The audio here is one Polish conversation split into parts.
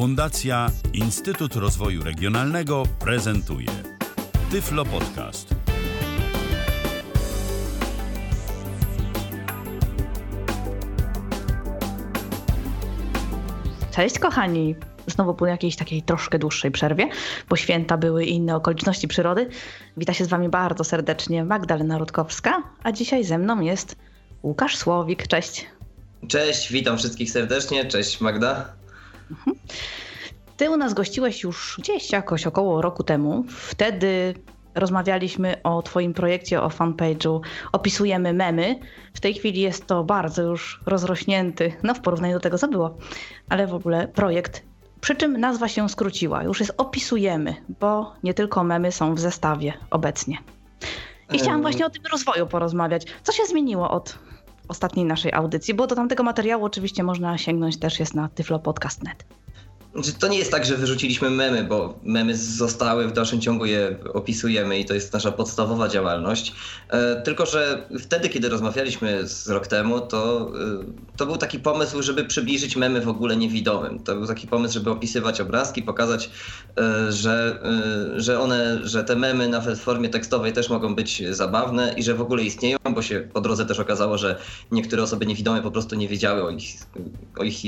Fundacja Instytut Rozwoju Regionalnego prezentuje Tyflo Podcast. Cześć kochani! Znowu po jakiejś takiej troszkę dłuższej przerwie, bo święta były i inne okoliczności przyrody. Wita się z wami bardzo serdecznie Magdalena Rutkowska, a dzisiaj ze mną jest Łukasz Słowik. Cześć! Cześć, witam wszystkich serdecznie. Cześć Magda. Ty u nas gościłeś już gdzieś jakoś około roku temu. Wtedy rozmawialiśmy o Twoim projekcie, o fanpage'u. Opisujemy memy. W tej chwili jest to bardzo już rozrośnięty, no w porównaniu do tego, co było, ale w ogóle projekt. Przy czym nazwa się skróciła. Już jest opisujemy, bo nie tylko memy są w zestawie obecnie. I chciałam właśnie o tym rozwoju porozmawiać. Co się zmieniło od ostatniej naszej audycji? Bo do tamtego materiału oczywiście można sięgnąć też jest na tyflopodcast.net. Znaczy, to nie jest tak, że wyrzuciliśmy memy, bo memy zostały, w dalszym ciągu je opisujemy i to jest nasza podstawowa działalność. E, tylko, że wtedy, kiedy rozmawialiśmy z rok temu, to, e, to był taki pomysł, żeby przybliżyć memy w ogóle niewidomym. To był taki pomysł, żeby opisywać obrazki, pokazać, e, że, że one, że te memy nawet w formie tekstowej też mogą być zabawne i że w ogóle istnieją, bo się po drodze też okazało, że niektóre osoby niewidome po prostu nie wiedziały o ich, o ich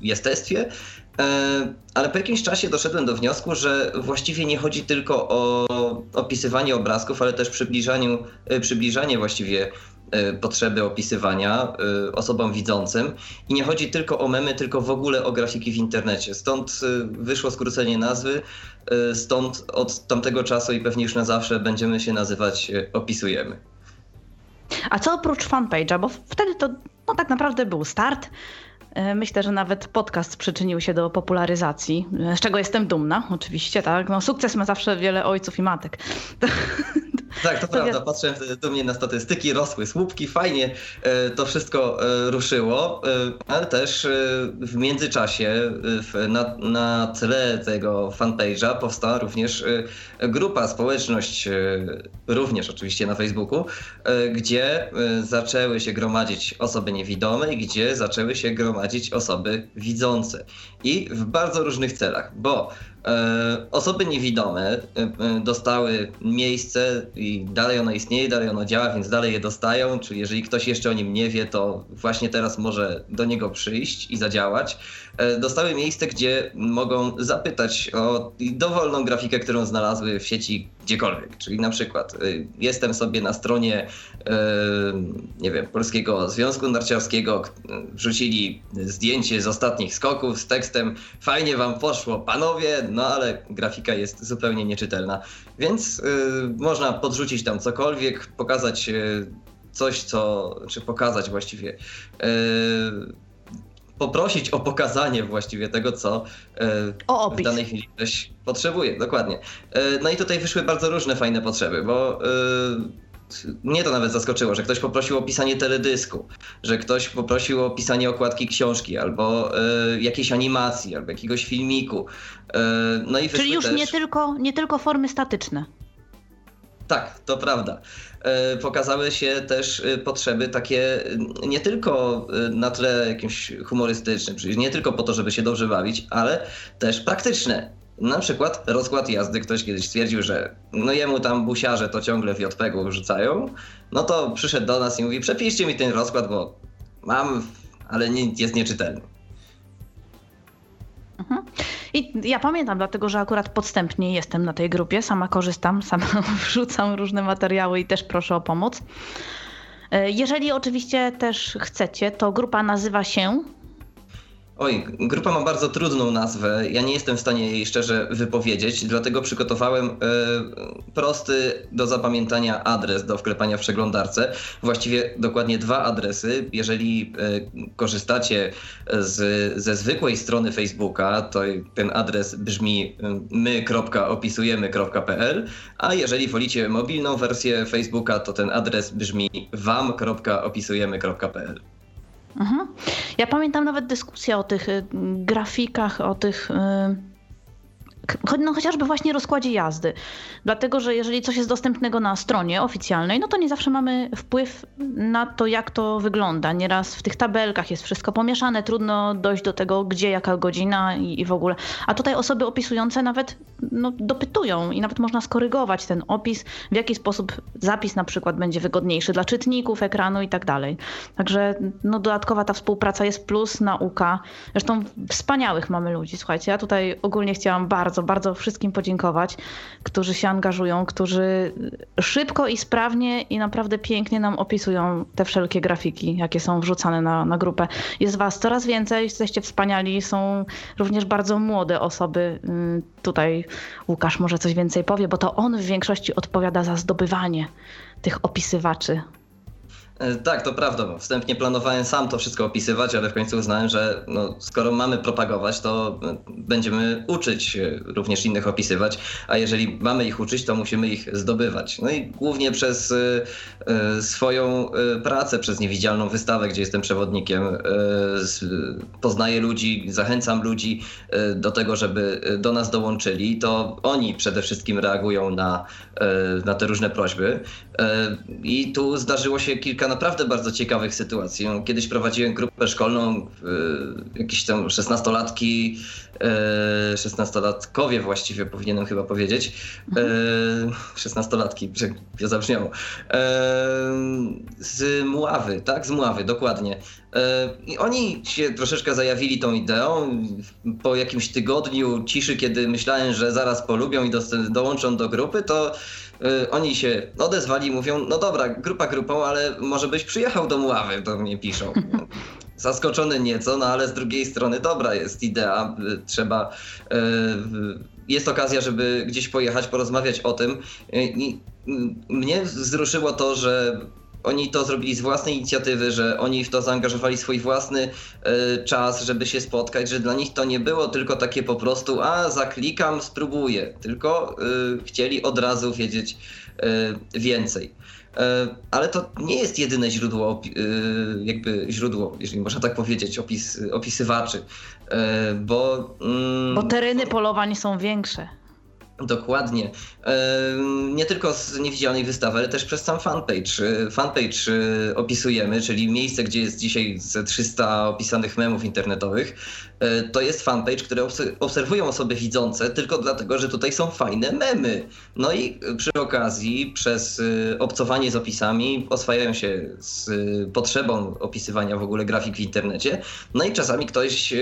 jestestwie. E, ale po jakimś czasie doszedłem do wniosku, że właściwie nie chodzi tylko o opisywanie obrazków, ale też przybliżaniu, e, przybliżanie właściwie e, potrzeby opisywania osobom widzącym. I nie chodzi tylko o memy, tylko w ogóle o grafiki w internecie. Stąd wyszło skrócenie nazwy, stąd od tamtego czasu i pewnie już na zawsze będziemy się nazywać Opisujemy. A co oprócz fanpage'a, bo wtedy to no, tak naprawdę był start. E, myślę, że nawet podcast przyczynił się do popularyzacji, e, z czego jestem dumna, oczywiście, tak. No, sukces ma zawsze wiele ojców i matek. Tak, to, prawda. Patrzę dumnie na statystyki, rosły słupki, fajnie e, to wszystko ruszyło, ale też w międzyczasie na, na tle tego fanpage'a powstała również grupa, społeczność, również oczywiście na Facebooku, gdzie zaczęły się gromadzić osoby niewidome i gdzie zaczęły się gromadzić osoby widzące i w bardzo różnych celach, bo e, osoby niewidome e, e, dostały miejsce i dalej ono istnieje, dalej ono działa, więc dalej je dostają, czyli jeżeli ktoś jeszcze o nim nie wie, to właśnie teraz może do niego przyjść i zadziałać. E, dostały miejsce, gdzie mogą zapytać o dowolną grafikę, którą znalazły w sieci gdziekolwiek. Czyli na przykład jestem sobie na stronie nie wiem, Polskiego Związku Narciarskiego, wrzucili zdjęcie z ostatnich skoków z tekstem fajnie wam poszło panowie, no ale grafika jest zupełnie nieczytelna. Więc y, można podrzucić tam cokolwiek, pokazać y, coś, co, czy pokazać właściwie poprosić o pokazanie właściwie tego, co w danej chwili ktoś potrzebuje. Dokładnie. No i tutaj wyszły bardzo różne fajne potrzeby, bo mnie to nawet zaskoczyło, że ktoś poprosił o pisanie teledysku, że ktoś poprosił o pisanie okładki książki, albo y, jakiejś animacji, albo jakiegoś filmiku. Y, no i Czyli już też... nie, tylko, nie tylko formy statyczne. Tak, to prawda. E, pokazały się też e, potrzeby takie nie tylko na tle jakimś humorystycznym, czyli nie tylko po to, żeby się dobrze bawić, ale też praktyczne. Na przykład rozkład jazdy. Ktoś kiedyś stwierdził, że no jemu tam busiarze to ciągle w JPEG-u rzucają. No to przyszedł do nas i mówi, przepiszcie mi ten rozkład, bo mam, ale nie, jest nieczytelny. Mhm. I ja pamiętam, dlatego że akurat podstępnie jestem na tej grupie, sama korzystam, sama wrzucam różne materiały i też proszę o pomoc. E, jeżeli oczywiście też chcecie, to grupa nazywa się Oj, grupa ma bardzo trudną nazwę. Ja nie jestem w stanie jej szczerze wypowiedzieć, dlatego przygotowałem e, prosty do zapamiętania adres do wklepania w przeglądarce. Właściwie dokładnie dwa adresy. Jeżeli e, korzystacie z, ze zwykłej strony Facebooka, to ten adres brzmi e, my.opisujemy.pl, a jeżeli wolicie mobilną wersję Facebooka, to ten adres brzmi wam.opisujemy.pl. Mhm. Ja pamiętam nawet dyskusję o tych y, grafikach, o tych y, no chociażby właśnie rozkładzie jazdy. Dlatego, że jeżeli coś jest dostępnego na stronie oficjalnej, no to nie zawsze mamy wpływ na to, jak to wygląda. Nieraz w tych tabelkach jest wszystko pomieszane, trudno dojść do tego, gdzie, jaka godzina i, i w ogóle. A tutaj osoby opisujące nawet no, dopytują i nawet można skorygować ten opis, w jaki sposób zapis na przykład będzie wygodniejszy dla czytników ekranu i tak dalej. Także no, dodatkowa ta współpraca jest plus, nauka. Zresztą wspaniałych mamy ludzi. Słuchajcie, ja tutaj ogólnie chciałam bardzo, bardzo wszystkim podziękować, którzy się angażują, którzy szybko i sprawnie i naprawdę pięknie nam opisują te wszelkie grafiki, jakie są wrzucane na, na grupę. Jest was coraz więcej, jesteście wspaniali, są również bardzo młode osoby. Mm, tutaj Łukasz może coś więcej powie, bo to on w większości odpowiada za zdobywanie tych opisywaczy tak, to prawda. Wstępnie planowałem sam to wszystko opisywać, ale w końcu uznałem, że no, skoro mamy propagować, to e, będziemy uczyć również innych opisywać, a jeżeli mamy ich uczyć, to musimy ich zdobywać. No i głównie przez y, swoją pracę, przez niewidzialną wystawę, gdzie jestem przewodnikiem, poznaję ludzi, zachęcam ludzi do tego, żeby do nas dołączyli. To oni przede wszystkim reagują na, na te różne prośby. I tu zdarzyło się kilka naprawdę bardzo ciekawych sytuacji. No, kiedyś prowadziłem grupę szkolną, jakieś tam szesnastolatki, e, szesnastolatkowie właściwie powinienem chyba powiedzieć, mhm. szesnastolatki, że zabrzmiało, e, z Muławy, tak, z Muławy, dokładnie. E, I oni się troszeczkę zajawili tą ideą. Po jakimś tygodniu ciszy, kiedy myślałem, że zaraz polubią i dołączą do grupy, to oni się odezwali, mówią, no dobra, grupa grupą, ale może byś przyjechał do Muławy, to mnie piszą. Zaskoczony nieco, no ale z drugiej strony dobra jest idea, y, trzeba, y, jest okazja, żeby gdzieś pojechać, porozmawiać o tym. I mnie wzruszyło to, że oni to zrobili z własnej inicjatywy, że oni w to zaangażowali swój własny y, czas, żeby się spotkać, że dla nich to nie było tylko takie po prostu, a zaklikam, spróbuję, tylko y, chcieli od razu wiedzieć y, więcej. Ale to nie jest jedyne źródło, jakby źródło, jeżeli można tak powiedzieć, opis, opisywaczy, bo... Mm, bo tereny polowań są większe. Dokładnie. Nie tylko z niewidzialnej wystawy, ale też przez sam fanpage. Fanpage y, opisujemy, czyli miejsce, gdzie jest dzisiaj ze 300 opisanych memów internetowych. E, to jest fanpage, który obserwują osoby widzące tylko dlatego, że tutaj są fajne memy. No i przy okazji przez y, obcowanie z opisami oswajają się z y, potrzebą opisywania w ogóle grafik w internecie. No i czasami ktoś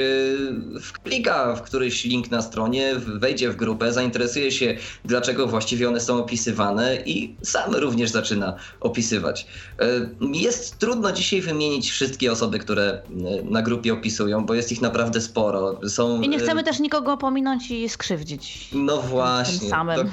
wklika w któryś link na stronie, wejdzie w grupę, zainteresuje się, dlaczego właściwie one są opisywane i sam również zaczyna opisywać. E, jest trudno dzisiaj wymienić wszystkie osoby, które na grupie opisują, bo jest ich naprawdę sporo. Są... I nie chcemy e, też nikogo pominąć i skrzywdzić. No właśnie. Tym samym.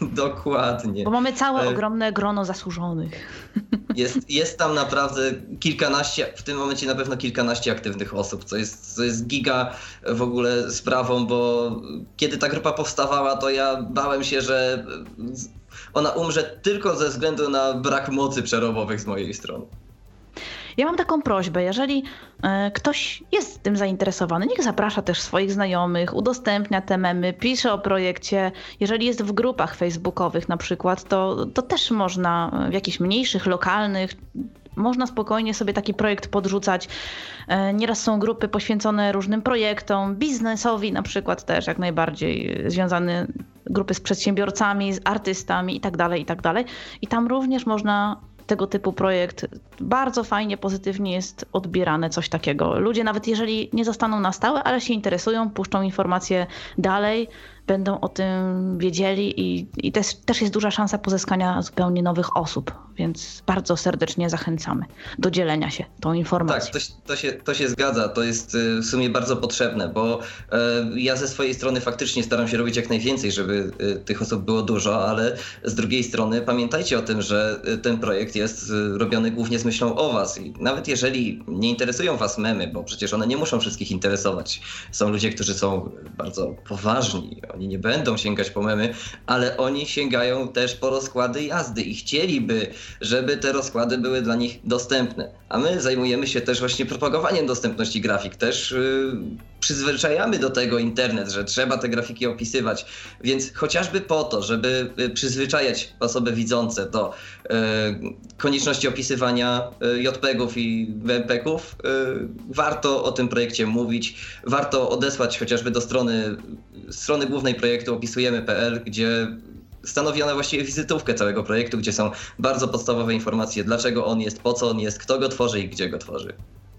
Dok dokładnie. Bo mamy całe ogromne grono zasłużonych. Jest, jest tam naprawdę kilkanaście, w tym momencie na pewno kilkanaście aktywnych osób, co jest, co jest giga w ogóle sprawą, bo kiedy ta grupa powstawała, to ja bałem się, że ona umrze tylko ze względu na brak mocy przerobowych z mojej strony. Ja mam taką prośbę, jeżeli e, ktoś jest tym zainteresowany, niech zaprasza też swoich znajomych, udostępnia te memy, pisze o projekcie. Jeżeli jest w grupach facebookowych na przykład, to, to też można w jakichś mniejszych, lokalnych, można spokojnie sobie taki projekt podrzucać. E, nieraz są grupy poświęcone różnym projektom, biznesowi na przykład też jak najbardziej związane grupy z przedsiębiorcami, z artystami i tak dalej, i tak. I tam również można tego typu projekt bardzo fajnie, pozytywnie jest odbierane coś takiego. Ludzie nawet jeżeli nie zostaną na stałe, ale się interesują, puszczą informacje dalej, będą o tym wiedzieli i, i też, też jest duża szansa pozyskania zupełnie nowych osób, więc bardzo serdecznie zachęcamy do dzielenia się tą informacją. Tak, to, to, się, to się zgadza, to jest y, w sumie bardzo potrzebne, bo e, ja ze swojej strony faktycznie staram się robić jak najwięcej, żeby y, tych osób było dużo, ale z drugiej strony pamiętajcie o tym, że y, ten projekt jest robiony głównie z myślą o was. I nawet jeżeli nie interesują was memy, bo przecież one nie muszą wszystkich interesować, są ludzie, którzy są bardzo poważni, oni nie będą sięgać po memy, ale oni sięgają też po rozkłady jazdy i chcieliby, żeby te rozkłady były dla nich dostępne. A my zajmujemy się też właśnie propagowaniem dostępności grafik, też yy, przyzwyczajamy do tego internet, że trzeba te grafiki opisywać, więc chociażby po to, żeby y, przyzwyczajać osoby widzące do y, konieczności opisywania y, JPEGów i WMPEGów, y, warto o tym projekcie mówić, warto odesłać chociażby do strony, strony głównej projektu opisujemy.pl, gdzie stanowi ona właściwie wizytówkę całego projektu, gdzie są bardzo podstawowe informacje, dlaczego on jest, po co on jest, kto go tworzy i gdzie go tworzy.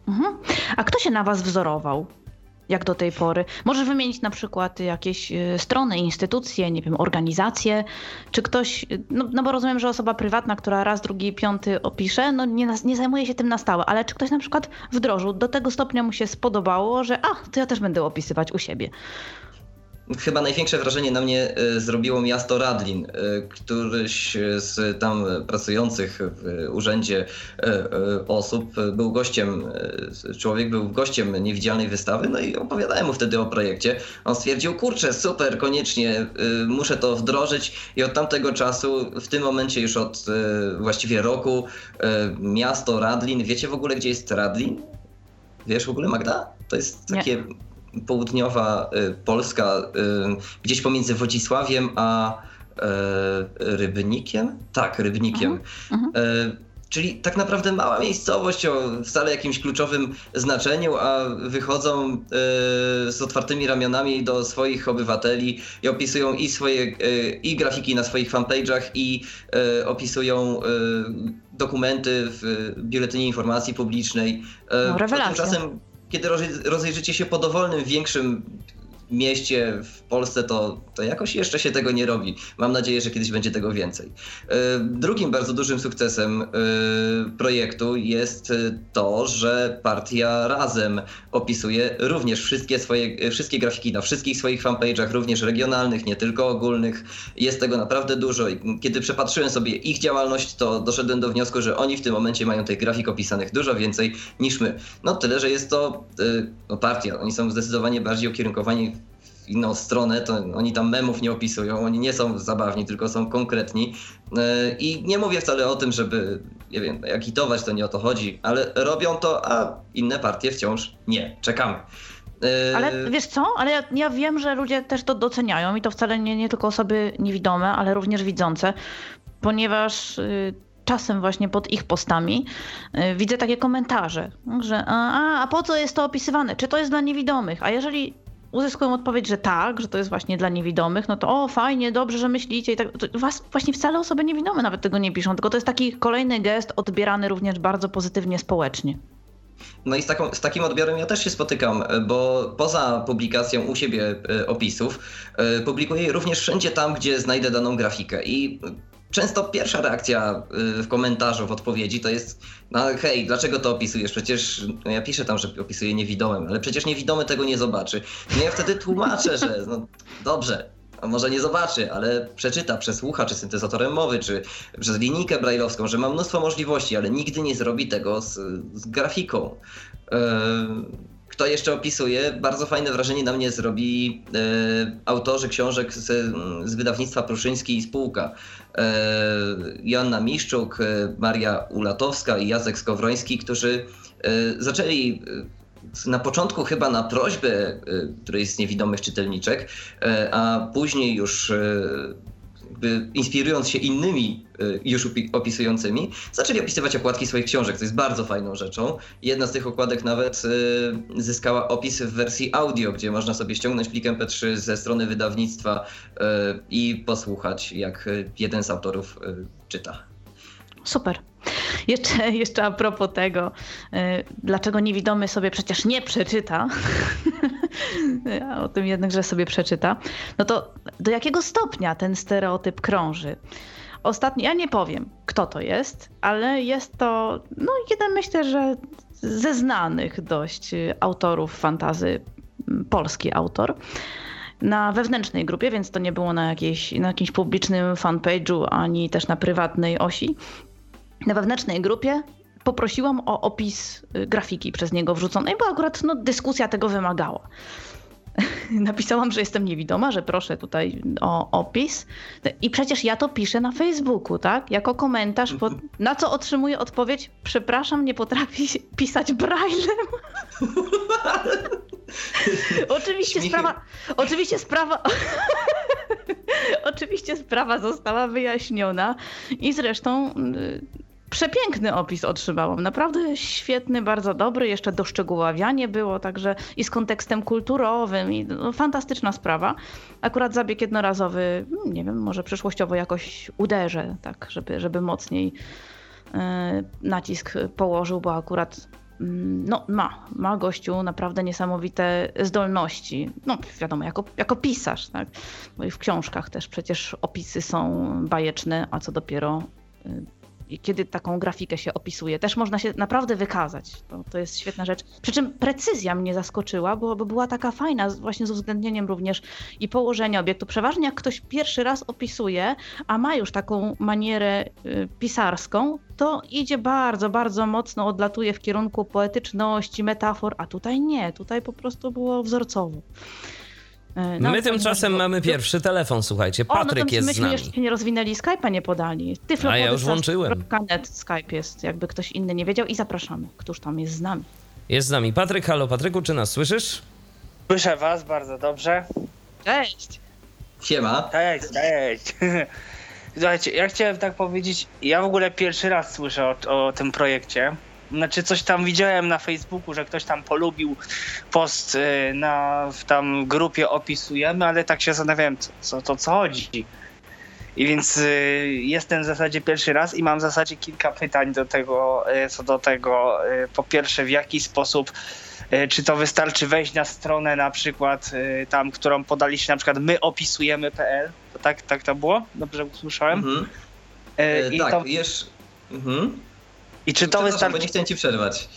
Mhm. A kto się na was wzorował? Jak do tej pory? Możesz wymienić na przykład jakieś y, strony, instytucje, nie wiem, organizacje, czy ktoś, y, no, no bo rozumiem, że osoba prywatna, która raz, drugi, piąty opisze, no nie, nie zajmuje się tym na stałe, ale czy ktoś na przykład wdrożył, do tego stopnia mu się spodobało, że a, to ja też będę opisywać u siebie. Chyba największe wrażenie na mnie e, zrobiło miasto Radlin. E, któryś z tam pracujących w urzędzie e, osób był gościem, człowiek był gościem niewidzialnej wystawy, no i opowiadałem mu wtedy o projekcie. On stwierdził, kurczę, super, koniecznie, muszę to wdrożyć i od tamtego czasu, w tym momencie już od właściwie roku, miasto Radlin, wiecie w ogóle gdzie jest Radlin? Wiesz w ogóle Magda? To jest takie... Nie południowa y, Polska, y, gdzieś pomiędzy Wodzisławiem a y, Rybnikiem? Tak, Rybnikiem. Mhm, mhm. Czyli tak naprawdę mała miejscowość o wcale jakimś kluczowym znaczeniu, a wychodzą z otwartymi ramionami do swoich obywateli i opisują i swoje i grafiki na swoich fanpage'ach i opisują dokumenty w Biuletynie Informacji Publicznej. No, rewelacja. Tymczasem kiedy rozejrzycie się po dowolnym większym mieście w Polsce, to, to jakoś jeszcze się tego nie robi. Mam nadzieję, że kiedyś będzie tego więcej. E, drugim bardzo dużym sukcesem e, projektu jest to, że partia razem opisuje również wszystkie swoje, wszystkie grafiki na wszystkich swoich fanpage'ach, również regionalnych, nie tylko ogólnych. Jest tego naprawdę dużo. Kiedy przepatrzyłem sobie ich działalność, to doszedłem do wniosku, że oni w tym momencie mają tych grafik opisanych dużo więcej niż my. No tyle, że jest to e, no, partia. Oni są zdecydowanie bardziej ukierunkowani inną stronę, to oni tam memów nie opisują, oni nie są zabawni, tylko są konkretni. E, I nie mówię wcale o tym, żeby, nie wiem, agitować, to nie o to chodzi, ale robią to, a inne partie wciąż nie. Czekamy. E, ale wiesz co? Ale ja, ja, wiem, że ludzie też to doceniają i to wcale nie, nie tylko osoby niewidome, ale również widzące, ponieważ y, czasem właśnie pod ich postami y, widzę takie komentarze, że a, a po co jest to opisywane? Czy to jest dla niewidomych? A jeżeli uzyskują odpowiedź, że tak, że to jest właśnie dla niewidomych, no to o, fajnie, dobrze, że myślicie i tak. Was właśnie wcale osoby niewidome nawet tego nie piszą, tylko to jest taki kolejny gest odbierany również bardzo pozytywnie społecznie. No i z, taką, z, takim odbiorem ja też się spotykam, bo poza publikacją u siebie e, opisów, e, publikuję również wszędzie tam, gdzie znajdę daną grafikę. I często pierwsza reakcja y, w komentarzu, w odpowiedzi to jest no hej, dlaczego to opisujesz? Przecież no ja piszę tam, że opisuję niewidomym, ale przecież niewidomy tego nie zobaczy. No ja wtedy tłumaczę, że no dobrze, a może nie zobaczy, ale przeczyta, przesłucha, czy syntezatorem mowy, czy przez linijkę brajlowską, że ma mnóstwo możliwości, ale nigdy nie zrobi tego z, z grafiką. Yy kto jeszcze opisuje, bardzo fajne wrażenie na mnie zrobi e, autorzy książek z, z wydawnictwa Pruszyński i Spółka. E, Joanna Miszczuk, e, Maria Ulatowska i Jacek Skowroński, którzy e, zaczęli e, na początku chyba na prośbę e, którejś z niewidomych czytelniczek, a później już inspirując się innymi y, już opisującymi, zaczęli opisywać okładki swoich książek, co jest bardzo fajną rzeczą. Jedna z tych okładek nawet y, zyskała opis w wersji audio, gdzie można sobie ściągnąć plik MP3 ze strony wydawnictwa y, i posłuchać, jak jeden z autorów czyta. Super. Jeszcze, jeszcze a propos tego, dlaczego niewidomy sobie przecież nie przeczyta, o tym jednak, że sobie przeczyta, no to do jakiego stopnia ten stereotyp krąży? Ostatnio, ja nie powiem, kto to jest, ale jest to, no jeden myślę, że ze znanych dość autorów fantazy, polski autor, na wewnętrznej grupie, więc to nie było na, jakiejś, na jakimś publicznym fanpage'u, ani też na prywatnej osi. Na wewnętrznej grupie poprosiłam o opis y, grafiki przez niego wrzuconej, bo akurat no, dyskusja tego wymagała. Napisałam, że jestem niewidoma, że proszę tutaj o opis. I przecież ja to piszę na Facebooku, tak? Jako komentarz, pod... na co otrzymuję odpowiedź: Przepraszam, nie potrafię pisać braillem. Oczywiście sprawa, oczywiście sprawa, oczywiście sprawa została wyjaśniona i zresztą y, przepiękny opis otrzymałam. Naprawdę świetny, bardzo dobry, jeszcze doszczegóławianie było, także i z kontekstem kulturowym, i no, fantastyczna sprawa. Akurat zabieg jednorazowy, nie wiem, może przyszłościowo jakoś uderzę, tak, żeby, żeby mocniej e, nacisk położył, bo akurat mm, no, ma, ma gościu naprawdę niesamowite zdolności. No, wiadomo, jako, jako pisarz, tak? Bo i w książkach też przecież opisy są bajeczne, a co dopiero y, kiedy taką grafikę się opisuje. Też można się naprawdę wykazać. To, to jest świetna rzecz. Przy czym precyzja mnie zaskoczyła, bo, bo była taka fajna, właśnie z uwzględnieniem również i położenia obiektu. Przeważnie jak ktoś pierwszy raz opisuje, a ma już taką manierę y, pisarską, to idzie bardzo, bardzo mocno, odlatuje w kierunku poetyczności, metafor, a tutaj nie. Tutaj po prostu było wzorcowo. No, My tymczasem mamy pierwszy telefon, słuchajcie. Patryk o, no jest z nami. jeszcze nie rozwinęli, Skype'a nie podali. A ja już włączyłem. Skype jest, jakby ktoś inny nie wiedział i zapraszamy. Któż tam jest z nami? Jest z nami Patryk. Halo Patryku, czy nas słyszysz? Słyszę was bardzo dobrze. Cześć. Siema. Cześć, cześć. Słuchajcie, ja chciałem tak powiedzieć, ja w ogóle pierwszy raz słyszę o, o tym projekcie. Znaczy coś tam widziałem na Facebooku, że ktoś tam polubił post y, na w tam grupie opisujemy, ale tak się zastanawiałem, co, co to co chodzi. I więc y, jestem w zasadzie pierwszy raz i mam w zasadzie kilka pytań do tego, y, co do tego. Po pierwsze, w jaki sposób czy to wystarczy wejść na stronę na przykład tam, którą podaliście na przykład my opisujemy.pl, tak, tak to było? Dobrze usłyszałem? Mhm. E, tak, to... Jesz... Mhm. I czy to wystarczy. Bo nie chcę ci przerwać.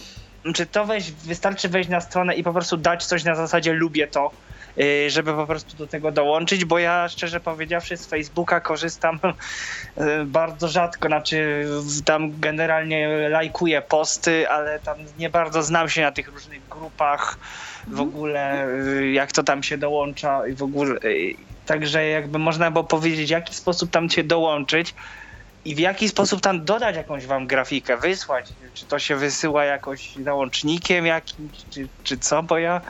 Czy to weź, wystarczy wejść na stronę i po prostu dać coś na zasadzie lubię to, y, żeby po prostu do tego dołączyć, bo ja szczerze powiedziawszy z Facebooka korzystam y, bardzo rzadko, znaczy tam generalnie lajkuję posty, ale tam nie bardzo znam się na tych różnych grupach, w mhm. ogóle y, jak to tam się dołącza i w ogóle. Także jakby można było powiedzieć, w jaki sposób tam cię dołączyć i w jaki sposób tam dodać jakąś wam grafikę, wysłać? Czy to się wysyła jakoś załącznikiem jakimś, czy, czy co? Bo ja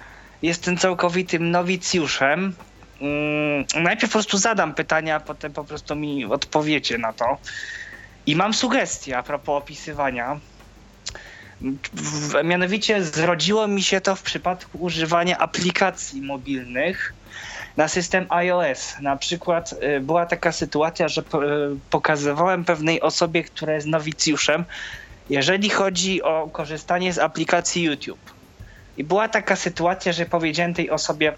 jestem całkowitym nowicjuszem. Hmm, najpierw po prostu zadam pytania, a potem po prostu mi odpowiecie na to. I mam sugestie a propos opisywania. Mianowicie zrodziło mi się to w przypadku używania aplikacji mobilnych na system iOS. Na przykład y, była taka sytuacja, że y, pokazywałem pewnej osobie, która jest nowicjuszem, jeżeli chodzi o korzystanie z aplikacji YouTube. I była taka sytuacja, że powiedziałem tej osobie,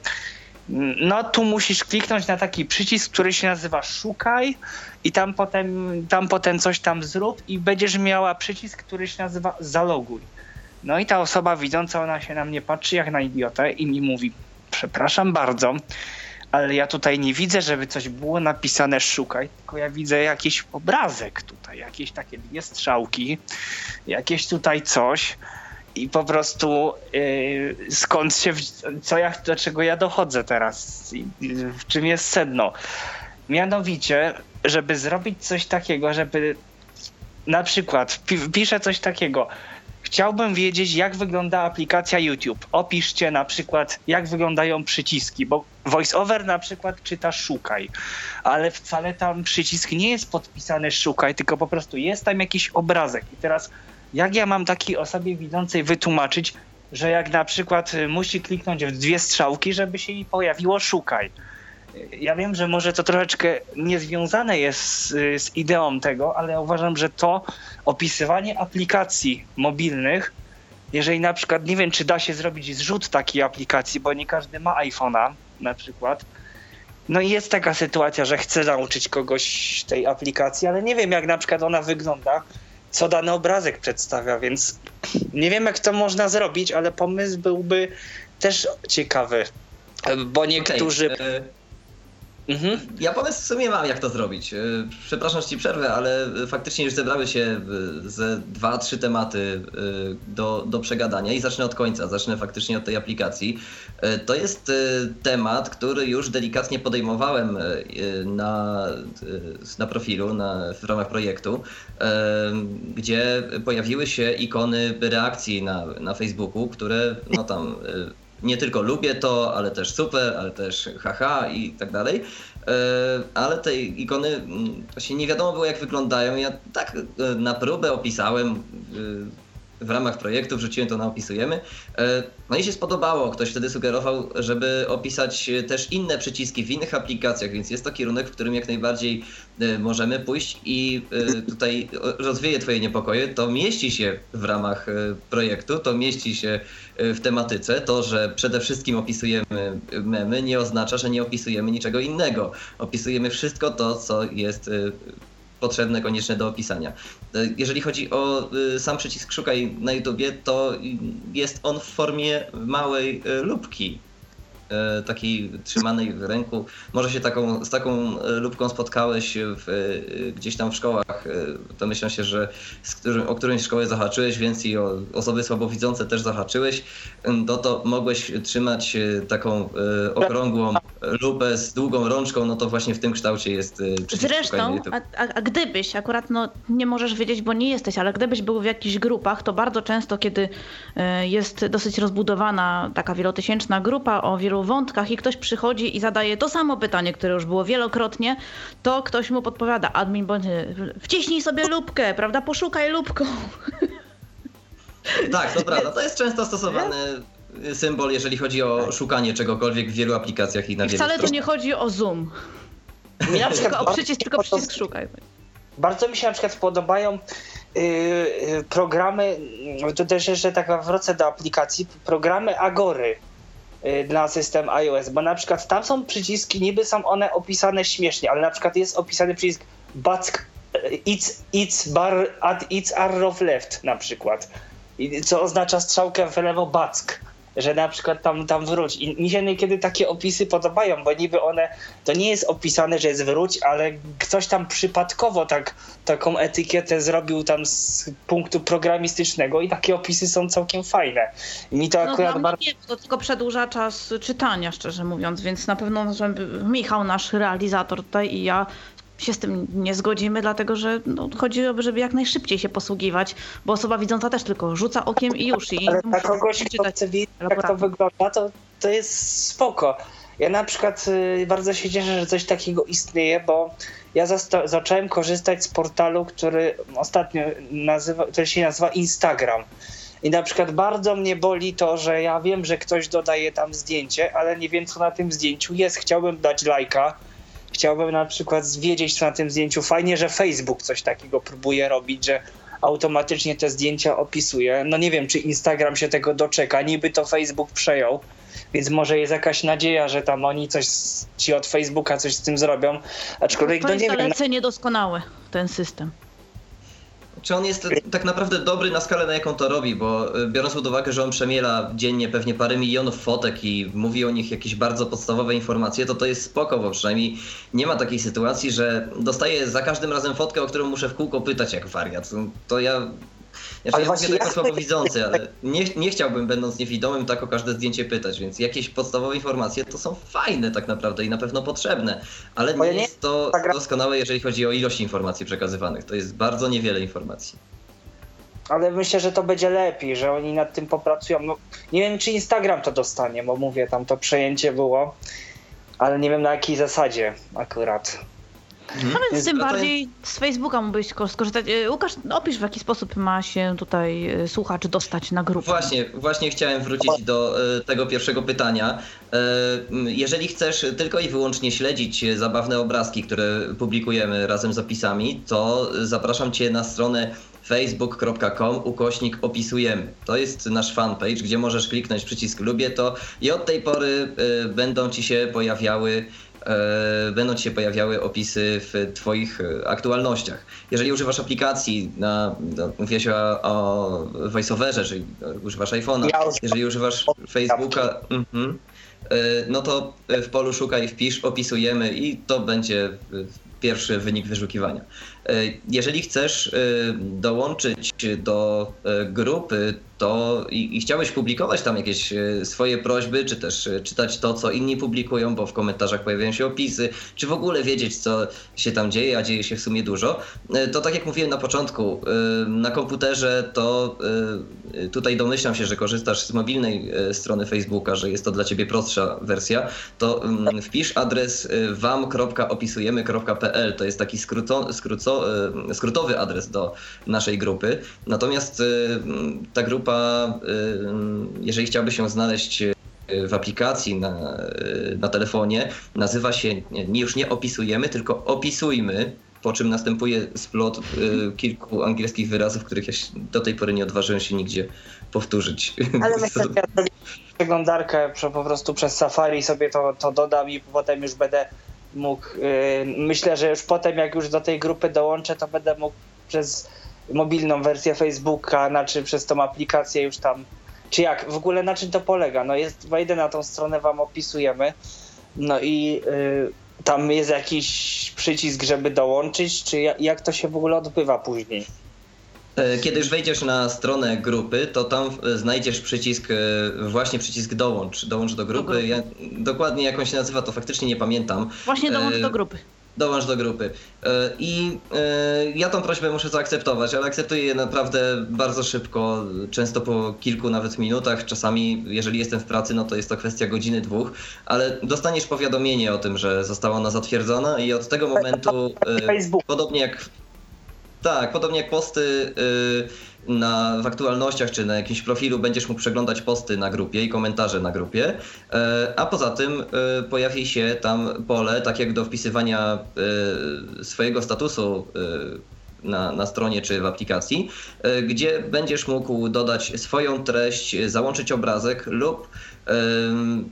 mm, no tu musisz kliknąć na taki przycisk, który się nazywa szukaj i tam potem, tam potem coś tam zrób i będziesz miała przycisk, który się nazywa zaloguj. No i ta osoba widząca, ona się na mnie patrzy jak na idiotę i mi mówi, przepraszam bardzo, ale ja tutaj nie widzę, żeby coś było napisane szukaj, tylko ja widzę jakiś obrazek tutaj, jakieś takie dwie strzałki, jakieś tutaj coś i po prostu yy, skąd się, co ja, do czego ja dochodzę teraz, w czym jest sedno. Mianowicie, żeby zrobić coś takiego, żeby na przykład piszę coś takiego, Chciałbym wiedzieć, jak wygląda aplikacja YouTube. Opiszcie na przykład, jak wyglądają przyciski, bo VoiceOver na przykład czyta szukaj, ale wcale tam przycisk nie jest podpisany szukaj, tylko po prostu jest tam jakiś obrazek. I teraz, jak ja mam takiej osobie widzącej wytłumaczyć, że jak na przykład musi kliknąć w dwie strzałki, żeby się jej pojawiło szukaj. Ja wiem, że może to troszeczkę niezwiązane jest z, z ideą tego, ale ja uważam, że to opisywanie aplikacji mobilnych, jeżeli na przykład nie wiem, czy da się zrobić zrzut takiej aplikacji, bo nie każdy ma iPhone'a na przykład. No i jest taka sytuacja, że chcę nauczyć kogoś tej aplikacji, ale nie wiem, jak na przykład ona wygląda, co dany obrazek przedstawia, więc nie wiem, jak to można zrobić, ale pomysł byłby też ciekawy, bo niektórzy. Okay. Mhm. Ja pomysł w sumie mam, jak to zrobić. E, przepraszam, że ci przerwę, ale faktycznie już zebrały się e, ze dwa, trzy tematy do, do przegadania i zacznę od końca, zacznę faktycznie od tej aplikacji. To jest temat, który już delikatnie podejmowałem na, na profilu, na, w ramach projektu, gdzie pojawiły się ikony reakcji na, na Facebooku, które no tam nie tylko lubię to, ale też super, ale też haha i tak dalej. Ale te ikony mm, właśnie nie wiadomo było jak wyglądają. Ja tak na próbę opisałem w ramach projektu, wrzuciłem to na opisujemy. E, no i się spodobało. Ktoś wtedy sugerował, żeby opisać też inne przyciski w innych aplikacjach, więc jest to kierunek, w którym jak najbardziej e, możemy pójść i e, tutaj rozwieję Twoje niepokoje. To mieści się w ramach projektu, to mieści się w tematyce. To, że przede wszystkim opisujemy memy, nie oznacza, że nie opisujemy niczego innego. Opisujemy wszystko to, co jest potrzebne, konieczne do opisania. E, jeżeli chodzi o e, sam przycisk szukaj na YouTubie, to jest on w formie małej e, lubki. E, takiej trzymanej w ręku. Może się taką, z taką e, lubką spotkałeś w, e, gdzieś tam w szkołach. To myślę się, że którym, o którejś szkołę zahaczyłeś, więc i o osoby słabowidzące też zahaczyłeś. No to mogłeś trzymać taką okrągłą lupę z długą rączką, no to właśnie w tym kształcie jest Zresztą, a, a, a, gdybyś, akurat no, nie możesz wiedzieć, bo nie jesteś, ale gdybyś był w jakichś grupach, to bardzo często, kiedy jest dosyć rozbudowana taka wielotysięczna grupa o wielu wątkach i ktoś przychodzi i zadaje to samo pytanie, które już było wielokrotnie, to ktoś mu podpowiada, admin bądź wciśnij sobie lubkę, prawda, poszukaj lubką. Tak, to prawda. To jest często stosowany symbol, jeżeli chodzi o szukanie czegokolwiek w wielu aplikacjach i na I wielu Wcale tu nie chodzi o Zoom. Ja tylko o przycisk, tylko przycisk szukaj. Bardzo mi się na przykład podobają yy, yy, programy, to też jeszcze tak wrócę do aplikacji, programy Agory. Y, dla system iOS, bo na przykład tam są przyciski, niby są one opisane śmiesznie, ale na przykład jest opisany przycisk back, it's, it's bar, at it's arrow left na przykład, co oznacza strzałkę w lewo back że na przykład tam, tam wróć. I mi się niekiedy takie opisy podobają, bo niby one, to nie jest opisane, że jest wróć, ale ktoś tam przypadkowo tak, taką etykietę zrobił tam z punktu programistycznego i takie opisy są całkiem fajne. Mi to no, akurat bardzo... Nie, to tylko przedłuża czas czytania, szczerze mówiąc, więc na pewno Michał, nasz realizator tutaj i ja się z tym nie zgodzimy, dlatego że no, chodzi o żeby jak najszybciej się posługiwać, bo osoba widząca też tylko rzuca okiem i już. I Ale dla kogoś, kto chce wiedzieć, jak to wygląda, to, to jest spoko. Ja na przykład y, bardzo się cieszę, że coś takiego istnieje, bo ja zacząłem korzystać z portalu, który ostatnio nazywa, który się nazywa Instagram. I na przykład bardzo mnie boli to, że ja wiem, że ktoś dodaje tam zdjęcie, ale nie wiem, co na tym zdjęciu jest. Chciałbym dać lajka, Chciałbym na przykład wiedzieć, co na tym zdjęciu. Fajnie, że Facebook coś takiego próbuje robić, że automatycznie te zdjęcia opisuje. No nie wiem, czy Instagram się tego doczeka. Niby to Facebook przejął, więc może jest jakaś nadzieja, że tam oni coś, ci od Facebooka coś z tym zrobią. Aczkolwiek to no jest nie wiem. niedoskonały ten system czy on jest tak naprawdę dobry na skalę, na jaką to robi, bo y, biorąc pod uwagę, że on przemiela dziennie pewnie parę milionów fotek i mówi o nich jakieś bardzo podstawowe informacje, to to jest spoko, bo przynajmniej nie ma takiej sytuacji, że dostaję za każdym razem fotkę, o którą muszę w kółko pytać jak wariat. To ja znaczy, ale ja mówię jako słabowidzący, ale nie, nie chciałbym, będąc niewidomym, tak o każde zdjęcie pytać, więc jakieś podstawowe informacje to są fajne tak naprawdę i na pewno potrzebne, ale nie jest to doskonałe, jeżeli chodzi o ilość informacji przekazywanych. To jest bardzo niewiele informacji. Ale myślę, że to będzie lepiej, że oni nad tym popracują. No, nie wiem, czy Instagram to dostanie, bo mówię, tam to przejęcie było, ale nie wiem na jakiej zasadzie akurat. Mhm. Ale tym bardziej z Facebooka mógłbyś skorzystać. E, Łukasz, opisz w jaki sposób ma się tutaj e, słuchacz dostać na grupę. Właśnie, właśnie chciałem wrócić do e, tego pierwszego pytania. Jeżeli chcesz tylko i wyłącznie śledzić zabawne obrazki, które publikujemy razem z opisami, to zapraszam Cię na stronę facebook.com ukośnik opisujemy. To jest nasz fanpage, gdzie możesz kliknąć przycisk lubię to i od tej pory będą Ci się pojawiały będą ci się pojawiały opisy w Twoich e, aktualnościach. Jeżeli używasz aplikacji, na, no, mówię się o, o VoiceOverze, czyli używasz iPhone'a, jeżeli używasz Facebooka, mm-hmm, no to w polu szukaj, wpisz, opisujemy i to będzie pierwszy wynik wyszukiwania. Jeżeli chcesz dołączyć do grupy to i, i, chciałeś publikować tam jakieś e, swoje prośby, czy też e, czytać to, co inni publikują, bo w komentarzach pojawiają się opisy, czy w ogóle wiedzieć, co się tam dzieje, a dzieje się w sumie dużo, e, to tak jak mówiłem na początku, na komputerze to tutaj domyślam się, że korzystasz z mobilnej strony Facebooka, że jest to dla ciebie prostsza wersja, to mm, wpisz adres wam.opisujemy.pl, to jest taki skróco, skróco, skrótowy adres do naszej grupy. Natomiast ta grupa jeżeli chciałby się znaleźć w aplikacji na, na telefonie, nazywa się nie, już nie opisujemy, tylko opisujmy, po czym następuje splot e, kilku angielskich wyrazów, których ja do tej pory nie odważyłem się nigdzie powtórzyć. Ale myślę, że przeglądarkę po prostu przez Safari sobie to, to dodam i potem już będę mógł, myślę, że już potem jak już do tej grupy dołączę, to będę mógł przez mobilną wersję Facebooka, znaczy przez tą aplikację już tam, czy jak, w ogóle na czym to polega? No jest, wejdę na tą stronę, wam opisujemy, no i y, tam jest jakiś przycisk, żeby dołączyć, czy jak to się w ogóle odbywa później? E, kiedy już wejdziesz na stronę grupy, to tam e, znajdziesz przycisk, e, właśnie przycisk dołącz, dołącz do grupy. Do grupy. Ja, dokładnie jak on się nazywa, to faktycznie nie pamiętam. Właśnie dołącz do grupy dołącz do grupy. I ja tą prośbę muszę zaakceptować, ale akceptuję je naprawdę bardzo szybko, często po kilku nawet minutach. Czasami, jeżeli jestem w pracy, no to jest to kwestia godziny, dwóch, ale dostaniesz powiadomienie o tym, że została ona zatwierdzona i od tego momentu, e, podobnie jak tak, podobnie jak posty na, w aktualnościach czy na jakimś profilu będziesz mógł przeglądać posty na grupie i komentarze na grupie, e, a poza tym e, pojawi się tam pole, tak jak do wpisywania e, swojego statusu na, na stronie czy w aplikacji, gdzie będziesz mógł dodać swoją treść, załączyć obrazek lub,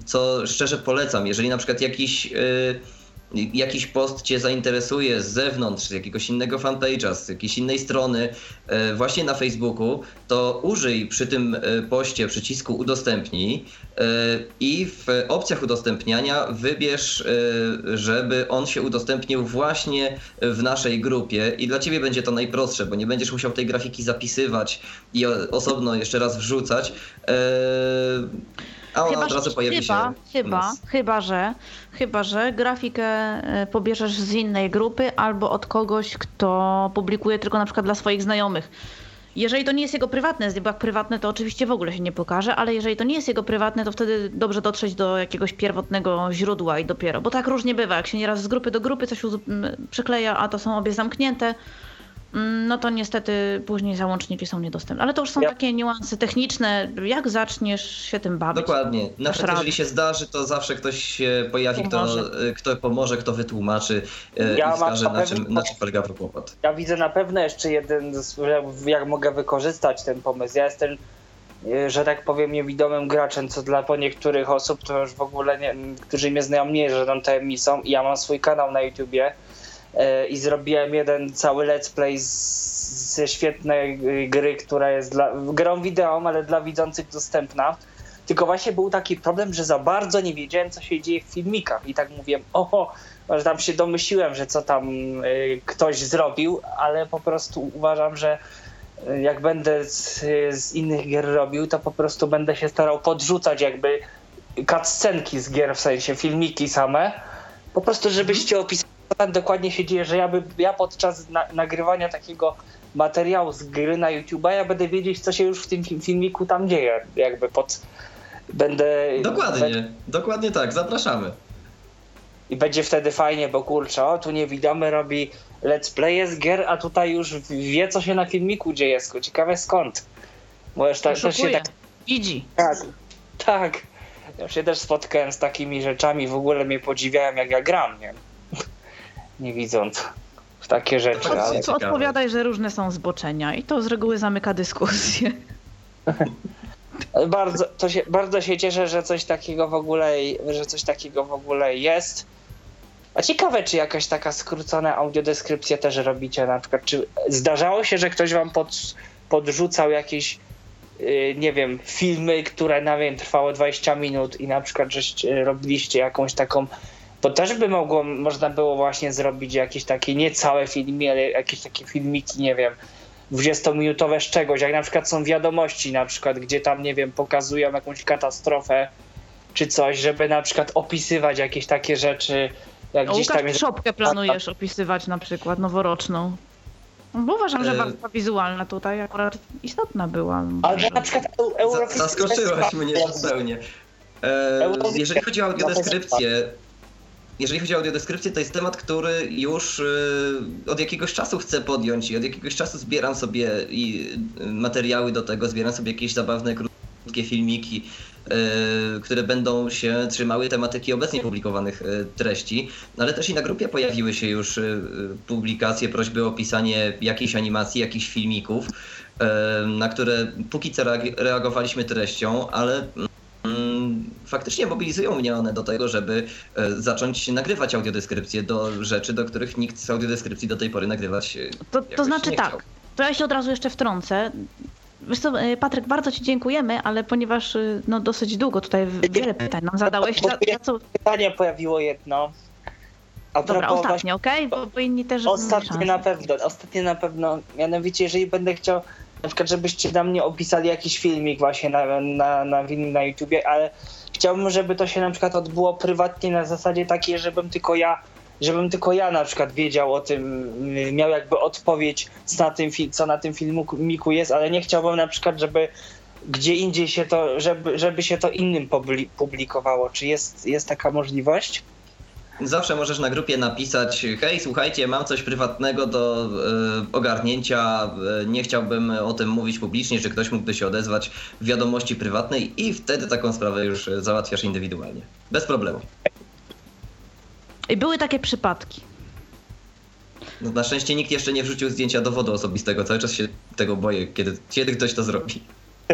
co szczerze polecam, jeżeli na przykład jakiś jakiś post cię zainteresuje z zewnątrz, z jakiegoś innego fanpage'a, z jakiejś innej strony, e, właśnie na Facebooku, to użyj przy tym e, poście przycisku udostępnij e, i w opcjach udostępniania wybierz, żeby on się udostępnił właśnie w naszej grupie i dla ciebie będzie to najprostsze, bo nie będziesz musiał tej grafiki zapisywać i osobno jeszcze raz wrzucać. A ona chyba, od razu pojawi chyba, się. Chyba, chyba, że, chyba, że grafikę e, pobierzesz z innej grupy albo od kogoś, kto publikuje tylko na przykład dla swoich znajomych. Jeżeli to nie jest jego prywatne, bo jak prywatne, to oczywiście w ogóle się nie pokaże, ale jeżeli to nie jest jego prywatne, to wtedy dobrze dotrzeć do jakiegoś pierwotnego źródła i dopiero. Bo tak różnie bywa, jak się nieraz z grupy do grupy coś przykleja, a to są obie zamknięte, no to niestety później załączniki są niedostępne. Ale to już są ja. takie niuanse techniczne. Jak zaczniesz się tym bawić? Dokładnie. Nawet jeżeli się zdarzy, to zawsze ktoś się pojawi, kto, kto pomoże, kto wytłumaczy y, ja i wskaże, na czym, na czym polega kłopot. Ja widzę na pewno jeszcze jeden, jak mogę wykorzystać ten pomysł. Ja jestem y, że tak powiem, niewidomym graczem, co dla po niektórych osób to już w ogóle, nie, którzy mnie znają, nie jest żadną tajemnicą. I ja mam swój kanał na YouTubie, E, i zrobiłem jeden cały let's play ze świetnej gry, która jest dla, grą wideo, ale dla widzących dostępna. Tylko właśnie był taki problem, że za bardzo nie wiedziałem, co się dzieje w filmikach. I tak mówiłem, oho, że tam się domyśliłem, że co tam y, ktoś zrobił, ale po prostu uważam, że y, jak będę z, z, innych gier robił, to po prostu będę się starał podrzucać jakby cutscenki z gier, w sensie filmiki same, po prostu żebyście opisali co tam dokładnie się dzieje, że ja, by, ja podczas na, nagrywania takiego materiału z gry na YouTube, ja będę wiedzieć, co się już w tym filmiku tam dzieje. Jakby pod. Będę. Dokładnie, dokładnie tak, zapraszamy. I będzie wtedy fajnie, bo kurczę, o tu niewidomy robi let's play z gier, a tutaj już wie, co się na filmiku dzieje. Ciekawe skąd. Możesz tak, też się tak. Widzi. Tak, tak. Ja się też spotkałem z takimi rzeczami, w ogóle mnie podziwiałem, jak ja gram, nie? Nie widząc w takie rzeczy. Od, ale... Odpowiadaj, że różne są zboczenia i to z reguły zamyka dyskusję. bardzo, to się, bardzo się cieszę, że coś takiego w ogóle, że coś takiego w ogóle jest. A ciekawe, czy jakaś taka skrócona audiodeskrypcja też robicie na przykład, czy zdarzało się, że ktoś wam pod, podrzucał jakieś yy, nie wiem, filmy, które na wiem, trwało 20 minut i na przykład żeście robiliście jakąś taką to też by mogło, można było właśnie zrobić jakieś takie, nie całe filmy, ale jakieś takie filmiki, nie wiem, 20-minutowe z czegoś, jak na przykład są wiadomości, na przykład, gdzie tam, nie wiem, pokazują jakąś katastrofę czy coś, żeby na przykład opisywać jakieś takie rzeczy. Jak gdzieś tam jest... szopkę planujesz opisywać na przykład, noworoczną. Bo uważam, że e, warstwa wizualna tutaj akurat istotna była. Ale na przykład Eurofis... Zaskoczyłaś mnie zupełnie. E, jeżeli chodzi o audiodeskrypcję, jeżeli chodzi o audiodeskrypcję, to jest temat, który już e, od jakiegoś czasu chcę podjąć i od jakiegoś czasu zbieram sobie i materiały do tego, zbieram sobie jakieś zabawne, krótkie filmiki, które będą się trzymały tematyki obecnie publikowanych treści, no ale też i na grupie pojawiły się już publikacje, prośby o opisanie jakiejś animacji, jakichś filmików, na które póki co reagowaliśmy treścią, ale Mm, faktycznie mobilizują mnie one do tego, żeby e, zacząć nagrywać audiodeskrypcje do rzeczy, do których nikt z audiodeskrypcji do tej pory nagrywać e, To, to znaczy tak, to ja się od razu jeszcze wtrącę. Wiesz co, e, Patryk, bardzo Ci dziękujemy, ale ponieważ no, dosyć długo tutaj wiele pytań nam zadałeś. Za, za co... Pytanie pojawiło jedno. A Dobra, ostatnie, okej? Okay? Bo, bo, inni też... Ostatnie na pewno, ostatnie na pewno. Mianowicie, jeżeli będę chciał na przykład, żebyście dla mnie opisali jakiś filmik właśnie na, na, na na YouTubie, ale chciałbym, żeby to się na przykład odbyło prywatnie na zasadzie takiej, żebym tylko ja żebym tylko ja na przykład wiedział o tym, miał jakby odpowiedź, co na tym, co na tym filmiku jest, ale nie chciałbym na przykład, żeby gdzie indziej się to, żeby, żeby się to innym publikowało. Czy jest, jest taka możliwość? Zawsze możesz na grupie napisać, hej, słuchajcie, mam coś prywatnego do y, ogarnięcia, y, nie chciałbym o tym mówić publicznie, czy ktoś mógłby się odezwać w wiadomości prywatnej i wtedy taką sprawę już załatwiasz indywidualnie. Bez problemu. I były takie przypadki. No, na szczęście nikt jeszcze nie wrzucił zdjęcia dowodu osobistego, cały czas się tego boję, kiedy, kiedy ktoś to zrobi.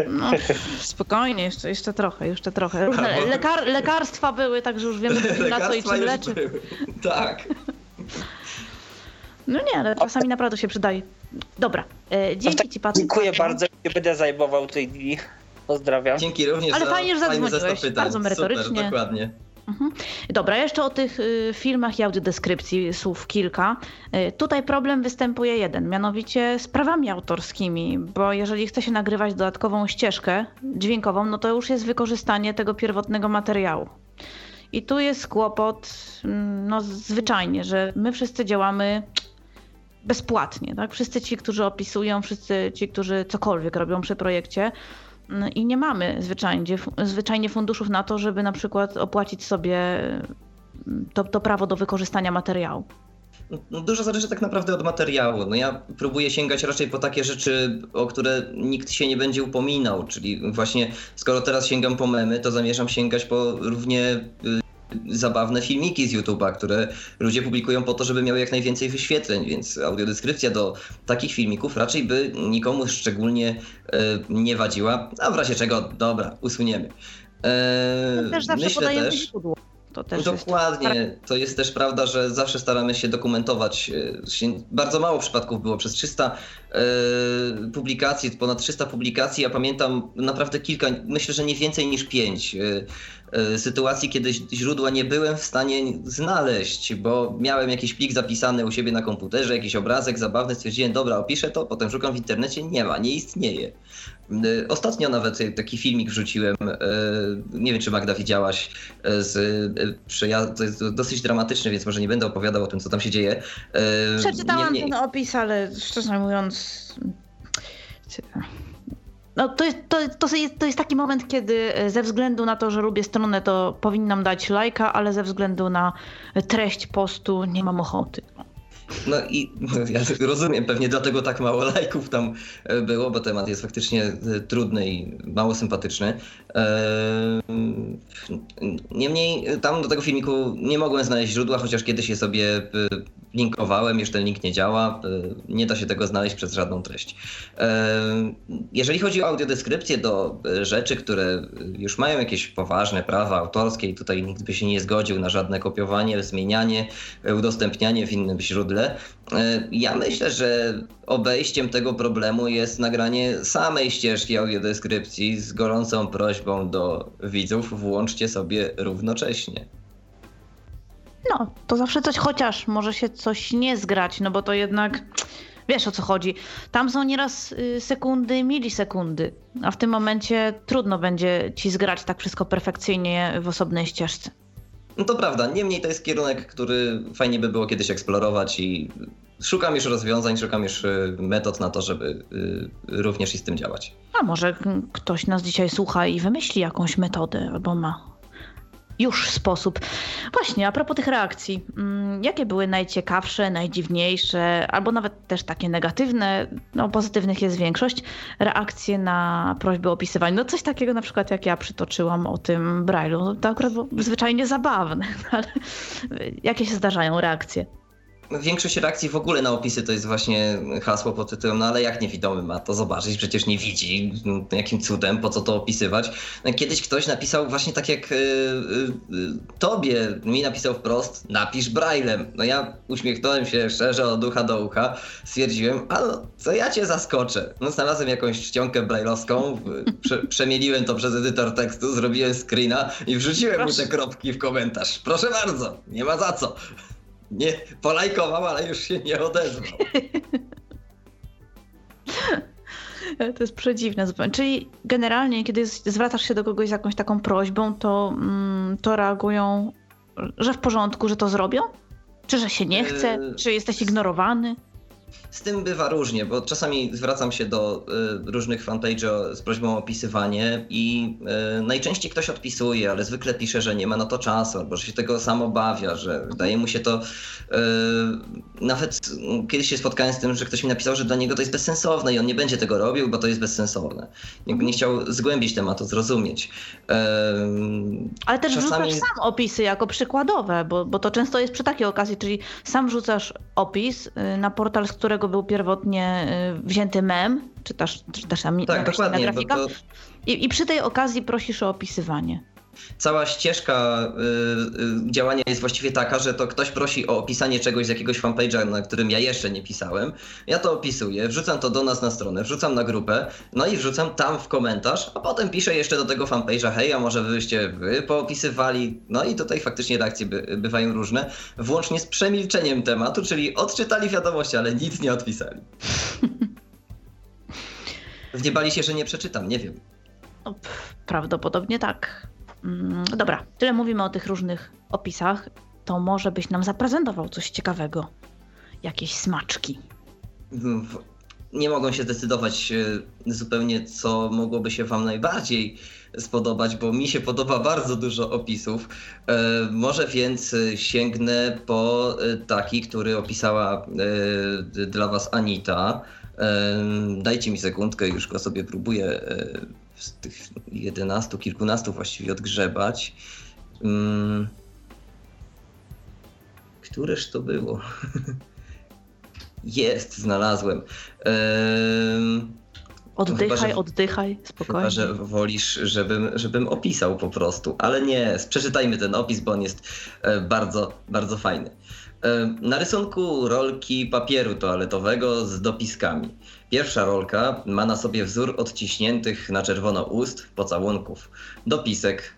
No, spokojnie, jeszcze, jeszcze trochę, jeszcze trochę. Różne lekar, lekarstwa były, także już wiemy, na co i czym leczy. Były. Tak. No nie, ale czasami naprawdę się przydaje. Dobra, e, dzięki ci Patryk. Dziękuję bardzo, nie będę zajmował tej dni. Pozdrawiam. Dzięki również Ale fajnie, że zadzwoniłeś, bardzo merytorycznie. Super, dokładnie. Mhm. Dobra, jeszcze o tych y, filmach i audiodeskrypcji słów kilka. Y, tutaj problem występuje jeden, mianowicie z prawami autorskimi, bo jeżeli chce się nagrywać dodatkową ścieżkę dźwiękową, no to już jest wykorzystanie tego pierwotnego materiału. I tu jest kłopot, mm, no zwyczajnie, że my wszyscy działamy bezpłatnie, tak? Wszyscy ci, którzy opisują, wszyscy ci, którzy cokolwiek robią przy projekcie, i nie mamy zwyczajnie, zwyczajnie funduszów na to, żeby na przykład opłacić sobie mm, to, to prawo do wykorzystania materiału. No, dużo zależy tak naprawdę od materiału. No ja próbuję sięgać raczej po takie rzeczy, o które nikt się nie będzie upominał, czyli właśnie skoro teraz sięgam po memy, to zamierzam sięgać po równie y, zabawne filmiki z YouTube'a, które ludzie publikują po to, żeby miały jak najwięcej wyświetleń, więc audiodeskrypcja do takich filmików raczej by nikomu szczególnie e, nie wadziła, a w razie czego, dobra, usuniemy. E, też zawsze myślę też, źródło. To też Dokładnie. Jest... To jest też prawda, że zawsze staramy się dokumentować. E, bardzo mało przypadków było przez 300 e, publikacji, ponad 300 publikacji. Ja pamiętam naprawdę kilka, myślę, że nie więcej niż 5 e, sytuacji, kiedy źródła nie byłem w stanie znaleźć, bo miałem jakiś plik zapisany u siebie na komputerze, jakiś obrazek zabawny, stwierdziłem, dobra, opiszę to, potem szukam w internecie, nie ma, nie istnieje. Y, ostatnio nawet taki filmik wrzuciłem, nie wiem czy Magda widziałaś, z to jest dosyć dramatyczny, więc może nie będę opowiadał o tym, co tam się dzieje. Przeczytałam Niemniej... ten opis, ale szczerze mówiąc... No, to, to, to, jest, to jest taki moment, kiedy ze względu na to, że lubię stronę, to powinnam dać lajka, ale ze względu na treść postu nie mam ochoty. No i ja rozumiem, pewnie dlatego tak mało lajków tam e, było, bo temat jest faktycznie e, trudny i mało sympatyczny. E, niemniej tam do tego filmiku nie mogłem znaleźć źródła, chociaż kiedyś je sobie linkowałem, ten link nie działa, nie da się tego znaleźć przez żadną treść. Jeżeli chodzi o audiodeskrypcję do rzeczy, które już mają jakieś poważne prawa autorskie i tutaj nikt by się nie zgodził na żadne kopiowanie, zmienianie, udostępnianie w innym źródle, E, ja myślę, że obejściem tego problemu jest nagranie samej ścieżki audiodeskrypcji z gorącą prośbą do widzów, włączcie sobie równocześnie. No, to zawsze coś, chociaż może się coś nie zgrać, no bo to jednak Wiesz o co chodzi. Tam są nieraz y, sekundy, milisekundy, a w tym momencie trudno będzie ci zgrać tak wszystko perfekcyjnie w osobnej ścieżce. No to prawda, niemniej to jest kierunek, który fajnie by było kiedyś eksplorować i szukam już rozwiązań, szukam już y, metod na to, żeby y, również i z tym działać. A może ktoś nas dzisiaj słucha i wymyśli jakąś metodę albo ma już sposób. Właśnie, a propos tych reakcji, mm, jakie były najciekawsze, najdziwniejsze, albo nawet też takie negatywne, no pozytywnych jest większość, reakcje na prośby o opisywanie? No coś takiego na przykład jak ja przytoczyłam o tym Braille'u, to akurat było zwyczajnie zabawne, ale jakie się zdarzają reakcje? Większość reakcji w ogóle na opisy to jest właśnie hasło pod tytułem, no ale jak niewidomy ma to zobaczyć, przecież nie widzi, jakim cudem, po co to opisywać. Kiedyś ktoś napisał właśnie tak jak y, y, tobie, mi napisał wprost, napisz braillem. No ja uśmiechnąłem się szczerze od ucha do ucha, stwierdziłem, a no, co ja cię zaskoczę. No znalazłem jakąś czcionkę brailleowską, prze, przemieliłem to przez edytor tekstu, zrobiłem screena i wrzuciłem Proszę. mu te kropki w komentarz. Proszę bardzo, nie ma za co. Nie, polajkował, ale już się nie odezwał. To jest przedziwne zupełnie. Czyli generalnie, kiedy zwracasz się do kogoś z jakąś taką prośbą, to, mm, to reagują, że w porządku, że to zrobią? Czy że się nie chce? Yy, czy jesteś ignorowany? Z tym bywa różnie, bo czasami zwracam się do y, różnych fanpage'ów z prośbą o opisywanie i y, najczęściej ktoś odpisuje, ale zwykle pisze, że nie ma na to czasu, albo że się tego sam obawia, że wydaje mu się to. Y, nawet kiedyś się spotkałem z tym, że ktoś mi napisał, że dla niego to jest bezsensowne i on nie będzie tego robił, bo to jest bezsensowne. Jakby nie chciał zgłębić tematu, zrozumieć. ale też czasami... wrzucasz sam opisy jako przykładowe, bo, bo to często jest przy takiej okazji, czyli sam wrzucasz opis na portal, z którego był pierwotnie y, wzięty mem, czy też, czy też tam tak, dokładnie, grafika. To... I, I przy tej okazji prosisz o opisywanie cała ścieżka y, y, działania jest właściwie taka, że to ktoś prosi o opisanie czegoś z jakiegoś fanpage'a, na którym ja jeszcze nie pisałem. Ja to opisuję, wrzucam to do nas na stronę, wrzucam na grupę, no i wrzucam tam w komentarz, a potem piszę jeszcze do tego fanpage'a, hej, a może byście wy poopisywali? No i tutaj faktycznie reakcje by, bywają różne, włącznie z przemilczeniem tematu, czyli odczytali wiadomości, ale nic nie odpisali. Wniebali się, że nie przeczytam, nie wiem. No, prawdopodobnie tak. Mm, dobra, tyle mówimy o tych różnych opisach. To może byś nam zaprezentował coś ciekawego. Jakieś smaczki. Nie mogą się zdecydować e, zupełnie, co mogłoby się Wam najbardziej spodobać, bo mi się podoba bardzo dużo opisów. E, może więc sięgnę po e, taki, który opisała dla Was Anita. Dajcie mi sekundkę, już go sobie próbuję z tych 11, kilkunastu właściwie odgrzebać. Hmm. Któreż to było? Jest, znalazłem. Oddychaj, chyba, że, oddychaj, spokojnie. Chyba, że wolisz, żebym, żebym opisał po prostu, ale nie, przeczytajmy ten opis, bo on jest e, bardzo, bardzo fajny. E, na rysunku rolki papieru toaletowego z dopiskami. Pierwsza rolka ma na sobie wzór odciśniętych na czerwono ust pocałunków. Dopisek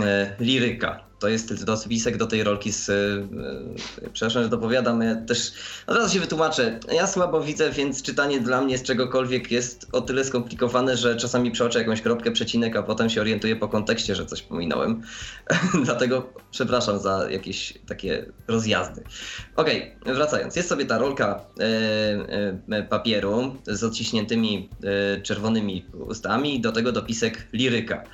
e, liryka to jest dopisek do tej rolki z... Yy, przepraszam, że dopowiadam, ja też od razu się wytłumaczę. Ja słabo widzę, więc czytanie dla mnie z czegokolwiek jest o tyle skomplikowane, że czasami przeoczę jakąś kropkę, przecinek, a potem się orientuję po kontekście, że coś pominąłem. Dlatego przepraszam za jakieś takie rozjazdy. Okej, okay, wracając. Jest sobie ta rolka yy, yy, papieru z odciśniętymi czerwonymi ustami, do tego dopisek liryka.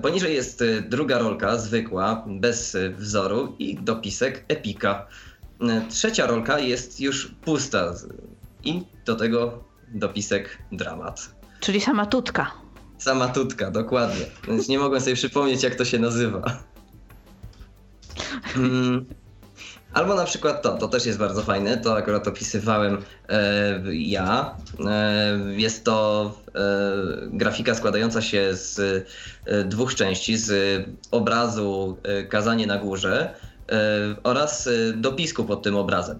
Poniżej jest y, druga rolka, zwykła, bez y, wzoru i dopisek epika. Y, trzecia rolka jest już pusta i do tego dopisek dramat. Czyli sama tutka. Sama tutka, dokładnie. Więc nie mogłem sobie przypomnieć, jak to się nazywa. Albo na przykład to, to też jest bardzo fajne, to akurat opisywałem e, ja. E, jest to e, grafika składająca się z e, dwóch części, z obrazu e, Kazanie na górze oraz dopisku pod tym obrazem.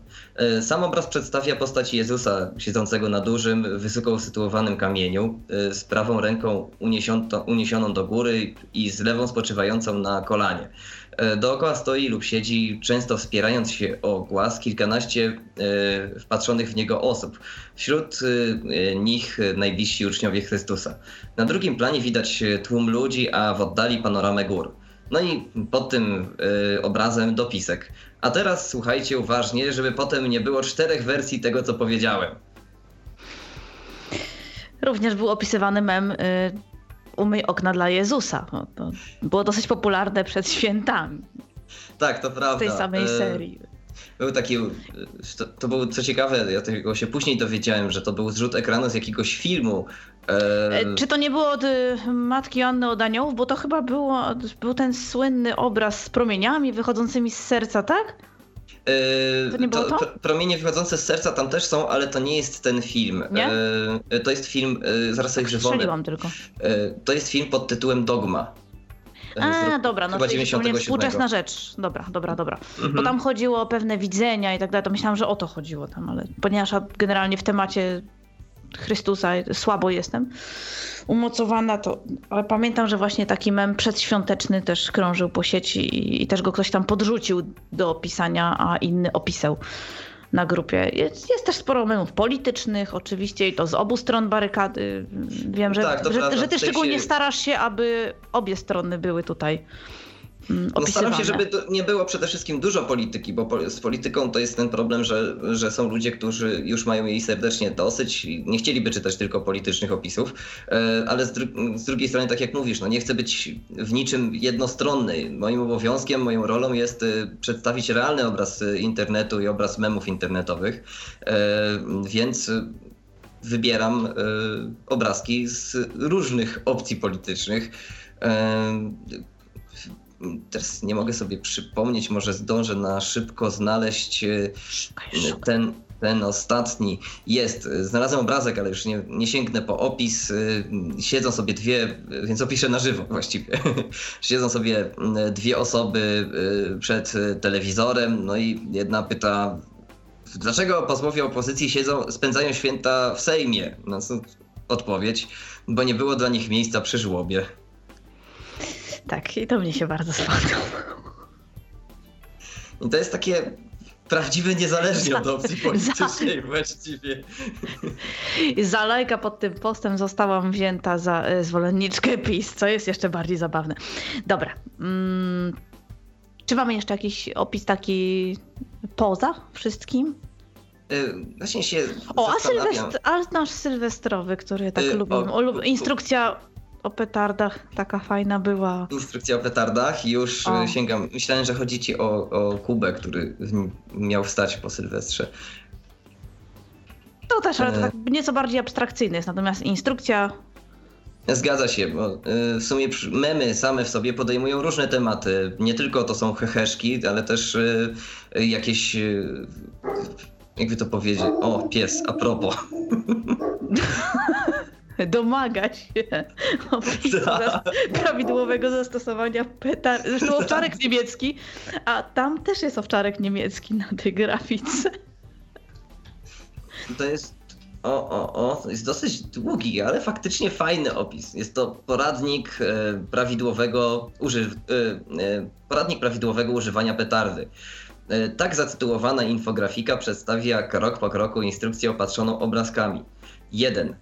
Sam obraz przedstawia postać Jezusa siedzącego na dużym, wysoko usytuowanym kamieniu, z prawą ręką uniesioną do góry i z lewą spoczywającą na kolanie. E, dookoła stoi lub siedzi, często wspierając się o głaz, kilkanaście e, wpatrzonych w niego osób. Wśród e, nich najbliżsi uczniowie Chrystusa. Na drugim planie widać tłum ludzi, a w oddali panoramę gór. No i pod tym obrazem dopisek. A teraz słuchajcie uważnie, żeby potem nie było czterech wersji tego, co powiedziałem. Również był opisywany mem umyj okna dla Jezusa. No, to było dosyć popularne przed świętami. Tak, to prawda. W tej samej e, serii. Był taki, to, to było co ciekawe, ja tego się później dowiedziałem, że to był zrzut ekranu z jakiegoś filmu. E... e czy to nie było od Matki Anny od Aniołów? Bo to chyba było, był ten słynny obraz z promieniami wychodzącymi z serca, tak? Yy, to nie było to? Promienie wychodzące z serca tam też są, ale to nie jest ten film. Nie? Yy, to jest film, yy, zaraz sobie tak tylko. To jest film pod tytułem Dogma. A, dobra, no to współczesna rzecz. Dobra, dobra, dobra. Mhm. Bo tam chodziło o pewne widzenia i tak dalej, to myślałam, że o to chodziło tam, ale ponieważ generalnie w temacie Chrystusa słabo jestem umocowana, to ale pamiętam, że właśnie taki mem przedświąteczny też krążył po sieci i, i też go ktoś tam podrzucił do opisania, a inny opisał na grupie. Jest, jest, też sporo memów politycznych, oczywiście, i to z obu stron barykady. Wiem, że, tak, że, że, ty szczególnie się... starasz się, aby obie strony były tutaj no staram się, żeby nie było przede wszystkim dużo polityki, bo z polityką to jest ten problem, że, że są ludzie, którzy już mają jej serdecznie dosyć i nie chcieliby czytać tylko politycznych opisów, e, ale z, dru z drugiej strony, tak jak mówisz, no nie chcę być w niczym jednostronny. Moim obowiązkiem, moją rolą jest e, przedstawić realny obraz internetu i obraz memów internetowych, e, więc wybieram obrazki z różnych opcji politycznych teraz nie mogę sobie przypomnieć, może zdążę na szybko znaleźć e, ten, ten ostatni. Jest, znalazłem obrazek, ale już nie, nie sięgnę po opis. E, siedzą sobie dwie, więc opiszę na żywo właściwie. Siedzą sobie dwie osoby przed telewizorem, no i jedna pyta, dlaczego posłowie opozycji siedzą, spędzają święta w Sejmie? No, odpowiedź, bo nie było dla nich miejsca przy żłobie. Tak, i to mnie się bardzo spodobało. I to jest takie prawdziwe niezależnie od opcji politycznej właściwie. Za lajka pod tym postem zostałam wzięta za e, zwolenniczkę PiS, co jest jeszcze bardziej zabawne. Dobra. Mm, czy mamy jeszcze jakiś opis taki poza wszystkim? Yy, właśnie się O, a, sylwestr, a nasz sylwestrowy, który tak yy, lubię. Instrukcja o petardach taka fajna była. Instrukcja o petardach już o. sięgam. Myślałem, że chodzi ci o, o Kubę, który miał wstać po Sylwestrze. To też, ale to e. tak nieco bardziej abstrakcyjne jest, natomiast instrukcja Zgadza się, bo e, w sumie memy same w sobie podejmują różne tematy. Nie tylko to są heheszki, ale też e, jakieś. Jakby to powiedzieć? O, pies, a propos. domaga się tak. prawidłowego zastosowania petard. Zresztą owczarek niemiecki, a tam też jest owczarek niemiecki na tej grafice. To jest o, o, o, jest dosyć długi, ale faktycznie fajny opis. Jest to poradnik e, prawidłowego, uży, e, e, poradnik prawidłowego używania petardy. Tak zatytułowana infografika przedstawia krok po kroku instrukcję opatrzoną obrazkami. 1.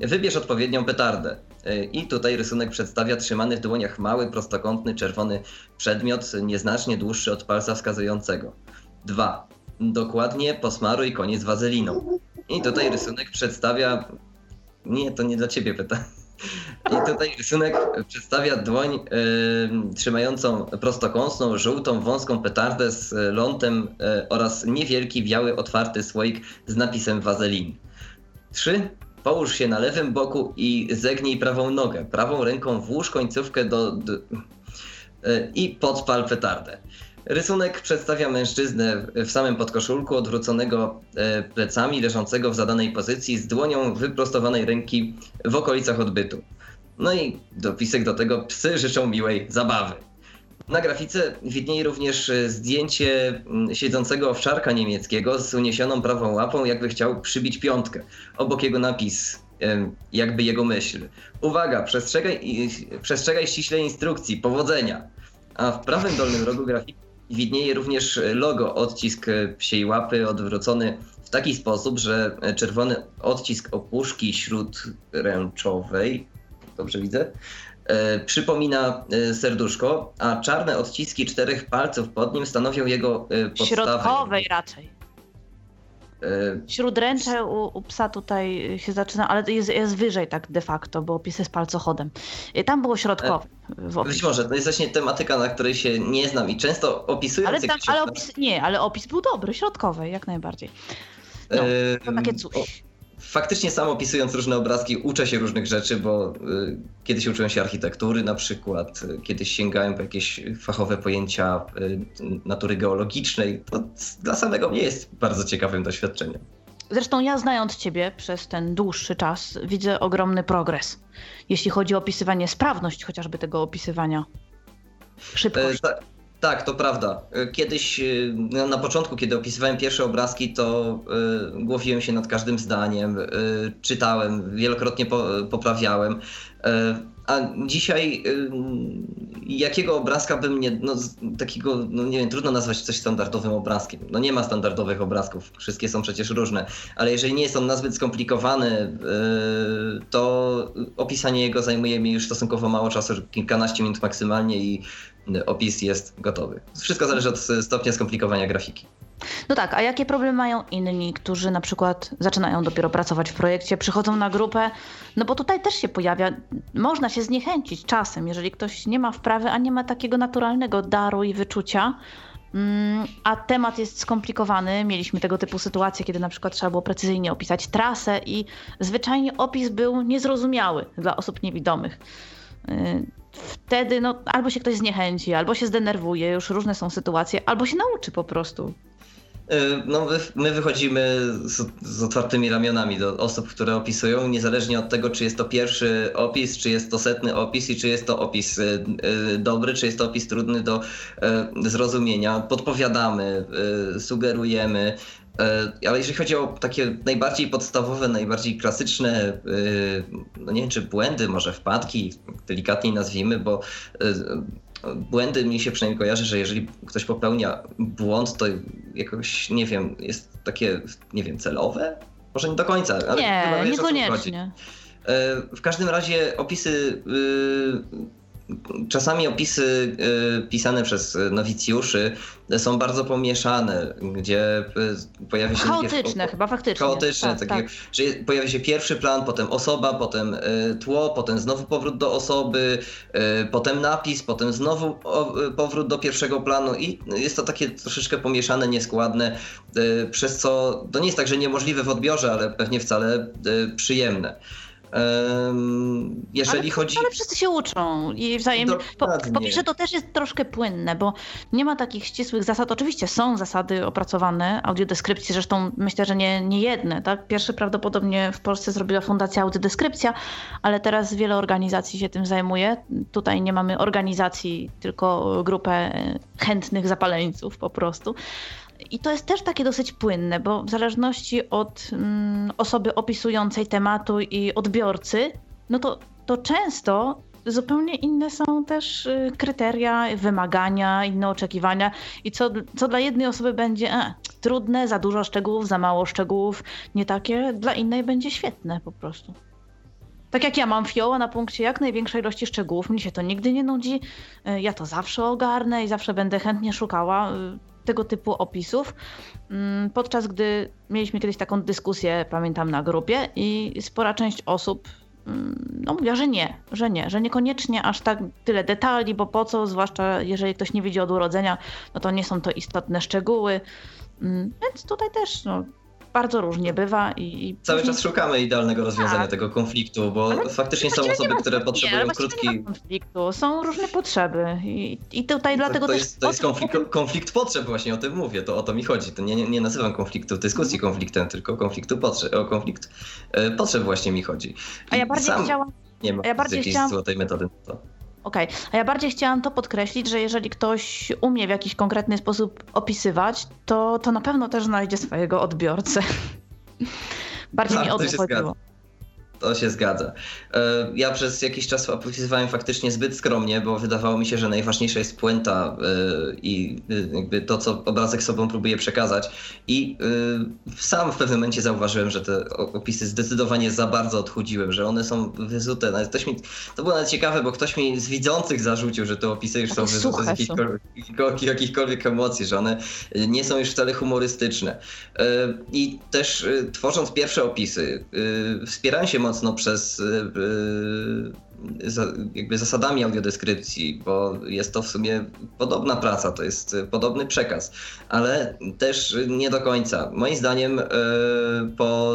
Wybierz odpowiednią petardę. E, I tutaj rysunek przedstawia trzymany w dłoniach mały, prostokątny, czerwony przedmiot, nieznacznie dłuższy od palca wskazującego. 2. Dokładnie posmaruj koniec wazeliną. I tutaj rysunek przedstawia. Nie, to nie dla ciebie pytanie. I tutaj rysunek przedstawia dłoń y, trzymającą prostokątną, żółtą, wąską petardę z lądem y, oraz niewielki, biały, otwarty słoik z napisem wazelin. 3. Połóż się na lewym boku i zegnij prawą nogę. Prawą ręką włóż końcówkę do, do e, i podpal petardę. Rysunek przedstawia mężczyznę w samym podkoszulku, odwróconego e, plecami, leżącego w zadanej pozycji, z dłonią wyprostowanej ręki w okolicach odbytu. No i dopisek do tego psy życzą miłej zabawy. Na grafice widnieje również zdjęcie mm, siedzącego owczarka niemieckiego z uniesioną prawą łapą, jakby chciał przybić piątkę. Obok jego napis, jakby jego myśl. Uwaga, przestrzegaj, przestrzegaj ściśle instrukcji, powodzenia. A w prawym dolnym rogu grafiki widnieje również logo, odcisk psiej łapy odwrócony w taki sposób, że czerwony odcisk opuszki śródręczowej, dobrze widzę, e, przypomina e, serduszko, a czarne odciski czterech palców pod nim stanowią jego e, podstawę. Środkowej raczej. Śródręcze u, u, psa tutaj się zaczyna, ale jest, jest wyżej tak de facto, bo opis jest palcochodem. Tam było środkowe. Być może, to jest właśnie tematyka, na której się nie znam i często opisując... Ale, tam, ale opis, nie, ale opis był dobry, środkowy, jak najbardziej. No, to takie coś. Faktycznie sam opisując różne obrazki uczę się różnych rzeczy, bo y, kiedyś uczyłem się architektury na przykład, y, kiedyś sięgałem po jakieś fachowe pojęcia y, natury geologicznej. To dla samego mnie jest bardzo ciekawym doświadczeniem. Zresztą ja znając Ciebie przez ten dłuższy czas widzę ogromny progres, jeśli chodzi o opisywanie, sprawność chociażby tego opisywania. Szybkość. E, ta, tak, to prawda. E, kiedyś e, na początku, kiedy opisywałem pierwsze obrazki, to y, głowiłem się nad każdym zdaniem, y, czytałem, wielokrotnie po, poprawiałem. Y, a dzisiaj jakiego obrazka bym nie, no, takiego, no nie wiem, trudno nazwać coś standardowym obrazkiem. No nie ma standardowych obrazków, wszystkie są przecież różne, ale jeżeli nie jest on nazbyt skomplikowany, to opisanie jego zajmuje mi już stosunkowo mało czasu, kilkanaście minut maksymalnie i opis jest gotowy. Wszystko zależy od stopnia skomplikowania grafiki. No tak, a jakie problemy mają inni, którzy na przykład zaczynają dopiero pracować w projekcie, przychodzą na grupę? No bo tutaj też się pojawia, można się zniechęcić czasem, jeżeli ktoś nie ma wprawy, a nie ma takiego naturalnego daru i wyczucia, mm, a temat jest skomplikowany. Mieliśmy tego typu sytuacje, kiedy na przykład trzeba było precyzyjnie opisać trasę i zwyczajnie opis był niezrozumiały dla osób niewidomych. Wtedy no, albo się ktoś zniechęci, albo się zdenerwuje, już różne są sytuacje, albo się nauczy po prostu. Y, no, my wychodzimy z, z, otwartymi ramionami do osób, które opisują, niezależnie od tego, czy jest to pierwszy opis, czy jest to setny opis i czy jest to opis y, dobry, czy jest to opis trudny do zrozumienia. Podpowiadamy, sugerujemy. Ale jeżeli chodzi o takie najbardziej podstawowe, najbardziej klasyczne, no nie wiem czy błędy, może wpadki, delikatniej nazwijmy, bo błędy mi się przynajmniej kojarzy, że jeżeli ktoś popełnia błąd, to jakoś, nie wiem, jest takie, nie wiem, celowe? Może nie do końca, ale nie, chyba wiesz, niekoniecznie. W każdym razie opisy Czasami opisy y, pisane przez nowicjuszy są bardzo pomieszane, gdzie y, pojawia się... Chaotyczne chyba, faktycznie. Chaotyczne, tak, takie, tak. że pojawia się pierwszy plan, potem osoba, potem y, tło, potem znowu powrót do osoby, potem napis, potem znowu powrót do pierwszego planu i jest to takie troszeczkę pomieszane, nieskładne, przez co to nie jest tak, że niemożliwe w odbiorze, ale pewnie wcale przyjemne. Jeżeli ale, chodzi. Ale wszyscy się uczą i wzajemnie. Po, po pierwsze, to też jest troszkę płynne, bo nie ma takich ścisłych zasad. Oczywiście są zasady opracowane, audiodeskrypcji, zresztą myślę, że nie, nie jedne. Tak? Pierwszy prawdopodobnie w Polsce zrobiła Fundacja Audiodeskrypcja, ale teraz wiele organizacji się tym zajmuje. Tutaj nie mamy organizacji, tylko grupę chętnych zapaleńców po prostu. I to jest też takie dosyć płynne, bo w zależności od mm, osoby opisującej tematu i odbiorcy, no to, to często zupełnie inne są też y, kryteria, wymagania, inne oczekiwania i co, co dla jednej osoby będzie e, trudne, za dużo szczegółów, za mało szczegółów, nie takie, dla innej będzie świetne po prostu. Tak jak ja mam fioła na punkcie jak największej ilości szczegółów, mnie się to nigdy nie nudzi, y, ja to zawsze ogarnę i zawsze będę chętnie szukała y, tego typu opisów, mm, podczas gdy mieliśmy kiedyś taką dyskusję, pamiętam, na grupie i spora część osób mm, no, mówiła, że nie, że nie, że niekoniecznie aż tak tyle detali, bo po co, zwłaszcza jeżeli ktoś nie widzi od urodzenia, no to nie są to istotne szczegóły. Mm, więc tutaj też no, bardzo różnie bywa i... Cały czas szukamy idealnego rozwiązania tak. tego konfliktu, bo ale faktycznie są osoby, które potrzebują nie, krótki... Nie konfliktu, są różne potrzeby i, i tutaj dlatego to, to jest, To jest konflikt, konflikt potrzeb, właśnie o tym mówię, to o to mi chodzi. To nie, nie, nie nazywam konfliktu dyskusji mhm. konfliktem, tylko konfliktu potrzeb, o konflikt e, potrzeb właśnie mi chodzi. I a ja bardziej chciałam... Nie ma ja bardziej chciałam... złotej metody na to. Okej, okay. a ja bardziej chciałam to podkreślić, że jeżeli ktoś umie w jakiś konkretny sposób opisywać, to, to na pewno też znajdzie swojego odbiorcę. bardziej tak, mi o to chodziło. To się zgadza. E, ja przez jakiś czas opisywałem faktycznie zbyt skromnie, bo wydawało mi się, że najważniejsza jest puenta e, i e, jakby to, co obrazek sobą próbuje przekazać. I sam w pewnym momencie zauważyłem, że te opisy zdecydowanie za bardzo odchudziłem, że one są wyzute. Nawet ktoś mi, to było nawet ciekawe, bo ktoś mi z widzących zarzucił, że te opisy już są wyzute z jakichkolwiek, jakichkolwiek emocji, że one nie są już wcale humorystyczne. I też tworząc pierwsze opisy, wspierałem się mocno przez y, y, jakby zasadami audiodeskrypcji, bo jest to w sumie podobna praca, to jest podobny przekaz, ale też nie do końca. Moim zdaniem y, po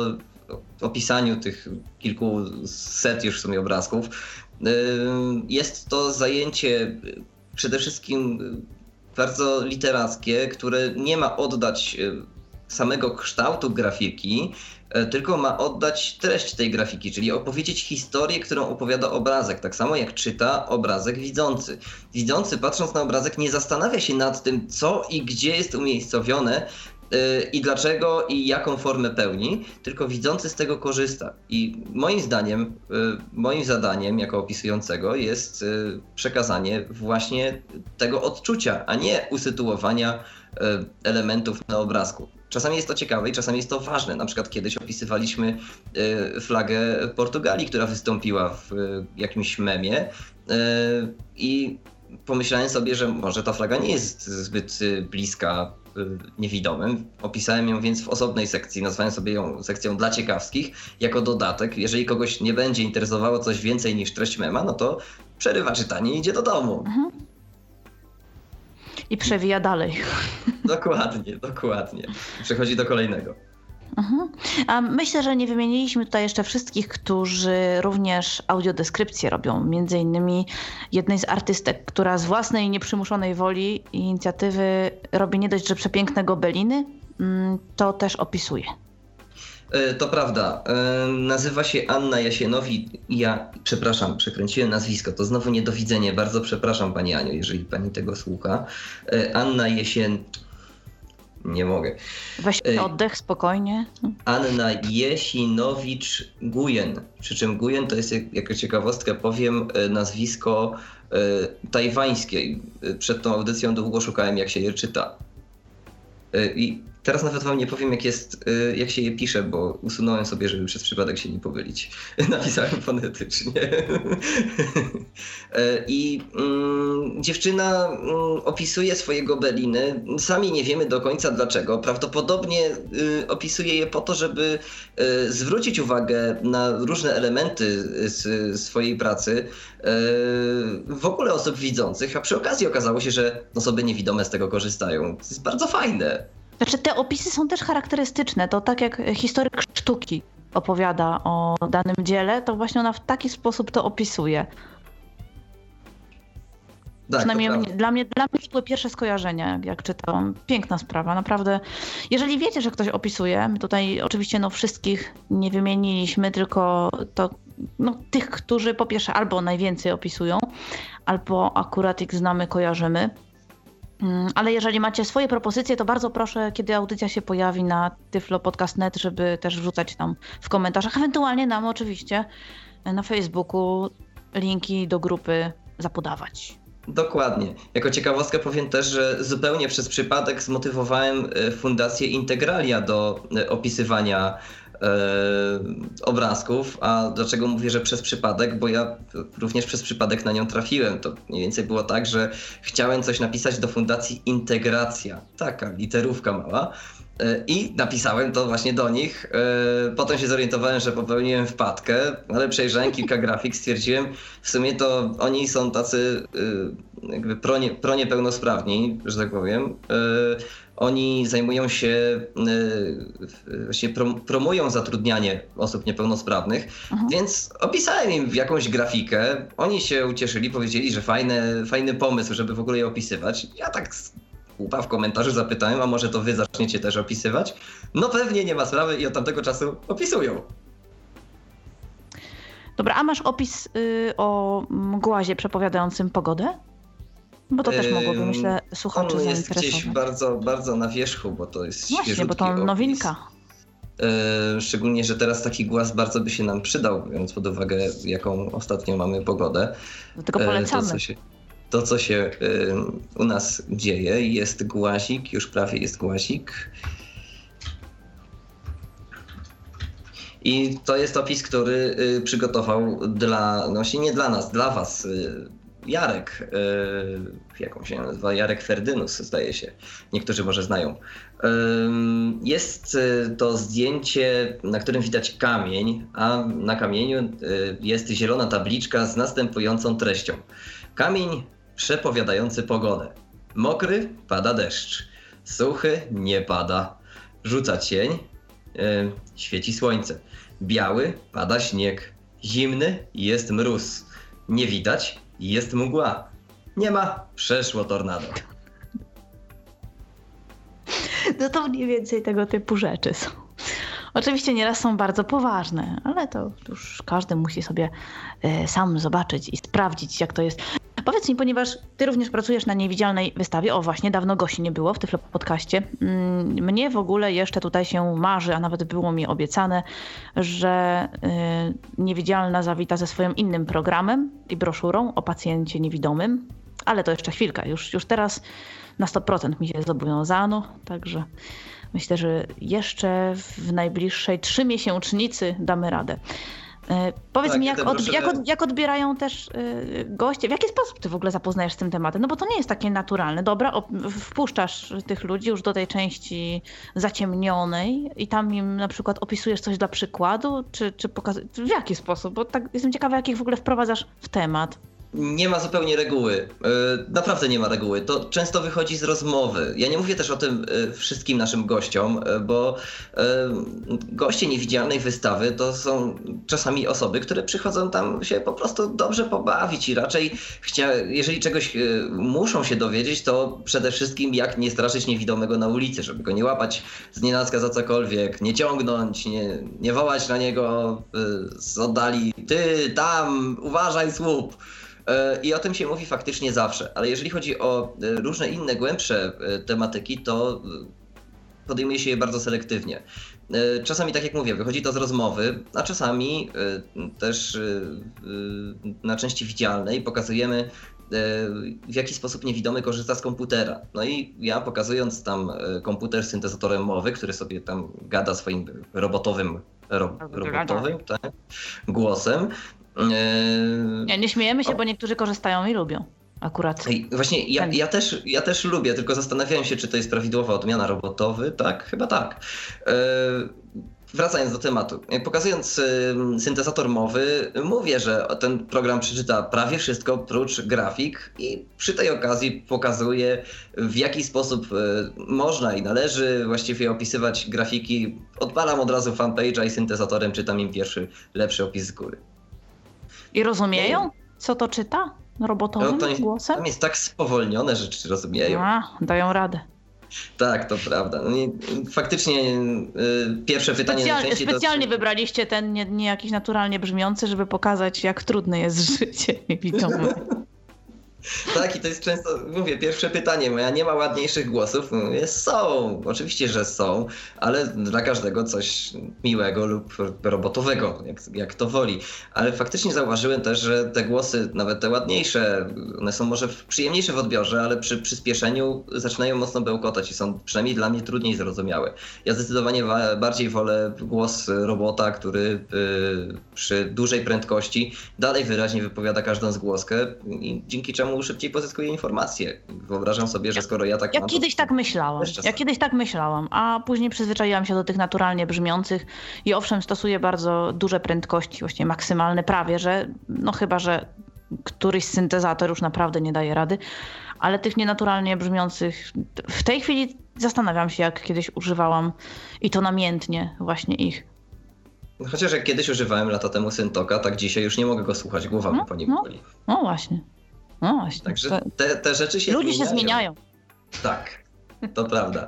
opisaniu tych kilkuset już w sumie obrazków jest to zajęcie przede wszystkim bardzo literackie, które nie ma oddać samego kształtu grafiki, tylko ma oddać treść tej grafiki, czyli opowiedzieć historię, którą opowiada obrazek, tak samo jak czyta obrazek widzący. Widzący, patrząc na obrazek, nie zastanawia się nad tym, co i gdzie jest umiejscowione, e, i dlaczego i jaką formę pełni, tylko widzący z tego korzysta. I moim zdaniem, e, moim zadaniem jako opisującego jest przekazanie właśnie tego odczucia, a nie usytuowania elementów na obrazku. Czasami jest to ciekawe i czasami jest to ważne. Na przykład kiedyś opisywaliśmy y, flagę Portugalii, która wystąpiła w y, jakimś memie y, i pomyślałem sobie, że może ta flaga nie jest zbyt bliska niewidomym. Opisałem ją więc w osobnej sekcji, nazwałem sobie ją sekcją dla ciekawskich, jako dodatek. Jeżeli kogoś nie będzie interesowało coś więcej niż treść mema, no to przerywa czytanie i idzie do domu. Mhm i przewija dalej. Dokładnie, dokładnie. Przechodzi do kolejnego. A myślę, że nie wymieniliśmy tutaj jeszcze wszystkich, którzy również audiodeskrypcję robią. Między innymi jednej z artystek, która z własnej nieprzymuszonej woli i inicjatywy robi nie dość, że przepiękne gobeliny, mm, to też opisuje. E, to prawda. E, nazywa się Anna Jasienowi. Ja, przepraszam, przekręciłem nazwisko. To znowu niedowidzenie. Bardzo przepraszam Pani Aniu, jeżeli Pani tego słucha. E, Anna Jesien... Nie mogę. Weź oddech, spokojnie. Anna Jesinowicz-Gujen. Przy czym Gujen to jest, jako ciekawostkę powiem, nazwisko tajwańskie. Przed tą audycją długo szukałem, jak się je czyta. I Teraz nawet wam nie powiem, jak, jest, y, jak się je pisze, bo usunąłem sobie, żeby przez przypadek się nie pomylić. Napisałem fonetycznie. E, I mm, dziewczyna mm, opisuje swoje gobeliny. Sami nie wiemy do końca dlaczego. Prawdopodobnie y, opisuje je po to, żeby y, zwrócić uwagę na różne elementy z, swojej pracy w ogóle osób widzących, a przy okazji okazało się, że osoby niewidome z tego korzystają. To jest bardzo fajne. Znaczy te opisy są też charakterystyczne. To tak jak historyk sztuki opowiada o danym dziele, to właśnie ona w taki sposób to opisuje. Tak, Przynajmniej dla mnie, dla mnie to były pierwsze skojarzenia, jak czytałam. Piękna sprawa, naprawdę. Jeżeli wiecie, że ktoś opisuje, tutaj oczywiście no, wszystkich nie wymieniliśmy, tylko to no, tych, którzy po pierwsze albo najwięcej opisują, albo akurat ich znamy, kojarzymy. Mm, ale jeżeli macie swoje propozycje, to bardzo proszę, kiedy audycja się pojawi na tyflopodcast.net, żeby też wrzucać tam w komentarzach, ewentualnie nam oczywiście na Facebooku linki do grupy zapodawać. Dokładnie. Jako ciekawostkę powiem też, że zupełnie przez przypadek zmotywowałem e, Fundację Integralia do e, opisywania obrazków. A dlaczego mówię, że przez przypadek? Bo ja również przez przypadek na nią trafiłem. To mniej więcej było tak, że chciałem coś napisać do Fundacji Integracja. Taka literówka mała. E, I napisałem to właśnie do nich. E, potem się zorientowałem, że popełniłem wpadkę, ale przejrzałem kilka grafik, stwierdziłem, w sumie to oni są tacy e, jakby pronie, że tak powiem. Oni zajmują się, właśnie promują zatrudnianie osób niepełnosprawnych, mhm. więc opisałem im jakąś grafikę. Oni się ucieszyli, powiedzieli, że fajny, fajny pomysł, żeby w ogóle je opisywać. Ja tak Kupa w komentarzu zapytałem, a może to wy zaczniecie też opisywać? No pewnie nie ma sprawy i od tamtego czasu opisują. Dobra, a masz opis y, o głazie przepowiadającym pogodę? Bo to też mogłoby, myślę, słuchaczy On jest gdzieś bardzo, bardzo na wierzchu, bo to jest Właśnie, bo to opis. nowinka. E, szczególnie, że teraz taki głaz bardzo by się nam przydał, biorąc pod uwagę, jaką ostatnio mamy pogodę. Dlatego e, polecamy. To, co się, to, co się u nas dzieje, jest głazik, już prawie jest głazik. I to jest opis, który y, przygotował dla, no właśnie nie dla nas, dla was y, Jarek, y, jak on się nazywa? Jarek Ferdynus, zdaje się. Niektórzy może znają. Jest to zdjęcie, na którym widać kamień, a na kamieniu jest zielona tabliczka z następującą treścią. Kamień przepowiadający pogodę. Mokry pada deszcz, suchy nie pada, rzuca cień, świeci słońce. Biały pada śnieg, zimny jest mróz, nie widać jest mgła. Nie ma, przeszło tornado. No to mniej więcej tego typu rzeczy są. Oczywiście nieraz są bardzo poważne, ale to już każdy musi sobie e, sam zobaczyć i sprawdzić, jak to jest. Powiedz mi, ponieważ ty również pracujesz na niewidzialnej wystawie, o właśnie, dawno gości nie było w Tyflo podcaście. Mm, mnie w ogóle jeszcze tutaj się marzy, a nawet było mi obiecane, że y, niewidzialna zawita ze swoim innym programem i broszurą o pacjencie niewidomym, ale to jeszcze chwilkę. Już, już teraz na 100% mi się zobowiązano, także myślę, że jeszcze w najbliższej trzymiesięcznicy damy radę. E, powiedz tak, mi, jak, od, jak, od, jak, odbierają też y, goście, w jaki sposób ty w ogóle zapoznajesz z tym tematem? No bo to nie jest takie naturalne. Dobra, wpuszczasz tych ludzi już do tej części zaciemnionej i tam im na przykład opisujesz coś dla przykładu, czy, czy pokazujesz, w jaki sposób? Bo tak jestem ciekawa, jak ich w ogóle wprowadzasz w temat. Nie ma zupełnie reguły. E, naprawdę nie ma reguły. To często wychodzi z rozmowy. Ja nie mówię też o tym e, wszystkim naszym gościom, e, bo goście niewidzialnej wystawy to są czasami osoby, które przychodzą tam się po prostu dobrze pobawić i raczej jeżeli czegoś muszą się dowiedzieć, to przede wszystkim jak nie straszyć niewidomego na ulicy, żeby go nie łapać z nienacka za cokolwiek, nie ciągnąć, nie, nie wołać na niego z oddali ty tam, uważaj słup. E, I o tym się mówi faktycznie zawsze, ale jeżeli chodzi o e, różne inne głębsze e, tematyki, to podejmuje się je bardzo selektywnie. Czasami, tak jak mówię, wychodzi to z rozmowy, a czasami też na części widzialnej pokazujemy, w jaki sposób niewidomy korzysta z komputera. No i ja pokazując tam komputer z syntezatorem mowy, który sobie tam gada swoim robotowym, ro, robotowym tak, głosem, nie, nie śmiejemy się, o. bo niektórzy korzystają i lubią. Akurat. Właśnie ja, ja, też, ja też lubię, tylko zastanawiałem się, czy to jest prawidłowa odmiana robotowy. Tak, chyba tak. Yy, wracając do tematu. Pokazując yy, syntezator mowy, mówię, że ten program przeczyta prawie wszystko oprócz grafik i przy tej okazji pokazuje, w jaki sposób można i należy właściwie opisywać grafiki. Odpalam od razu fanpage'a i syntezatorem czytam im pierwszy, lepszy opis z góry. I rozumieją, co to czyta robotowym no to głosem? Tam jest tak spowolnione, że czy rozumieją. A, dają radę. Tak, to prawda. No i faktycznie y, pierwsze pytanie Specjal, najczęściej Specjalnie to... wybraliście ten nie, nie, jakiś naturalnie brzmiący, żeby pokazać, jak trudne jest życie niewidomych. Tak, i to jest często, mówię, pierwsze pytanie moja, nie ma ładniejszych głosów? Mówię, są, oczywiście, że są, ale dla każdego coś miłego lub robotowego, jak, jak to woli. Ale faktycznie zauważyłem też, że te głosy, nawet te ładniejsze, one są może przyjemniejsze w odbiorze, ale przy przyspieszeniu zaczynają mocno bełkotać i są przynajmniej dla mnie trudniej zrozumiałe. Ja zdecydowanie bardziej wolę głos robota, który y, przy dużej prędkości dalej wyraźnie wypowiada każdą zgłoskę i dzięki czemu szybciej pozyskuję informacje. Wyobrażam sobie, że skoro ja tak ja mam, kiedyś tak myślałam. Ja kiedyś tak myślałam, a później przyzwyczaiłam się do tych naturalnie brzmiących i owszem stosuję bardzo duże prędkości, właśnie maksymalne prawie, że no chyba, że któryś syntezator już naprawdę nie daje rady, ale tych nienaturalnie brzmiących w tej chwili zastanawiam się, jak kiedyś używałam i to namiętnie właśnie ich. Chociaż jak kiedyś używałem lata temu Syntoka, tak dzisiaj już nie mogę go słuchać, głowa no, po nim no, boli. No właśnie. No właśnie. Także te, te rzeczy się Ludzie zmieniają. się zmieniają. Tak, to prawda.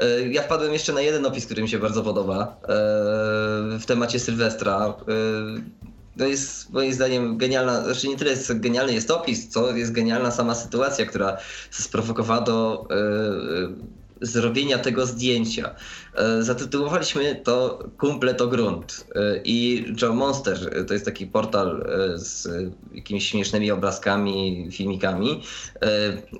E, ja wpadłem jeszcze na jeden opis, który mi się bardzo podoba. E, w temacie Sylwestra. E, to jest moim zdaniem genialna, znaczy nie tyle jest genialny jest opis, co jest genialna sama sytuacja, która sprowokowała do zrobienia tego zdjęcia. E, zatytułowaliśmy to Kumple to grunt. E, I Joe Monster, e, to jest taki portal z jakimiś śmiesznymi obrazkami, filmikami,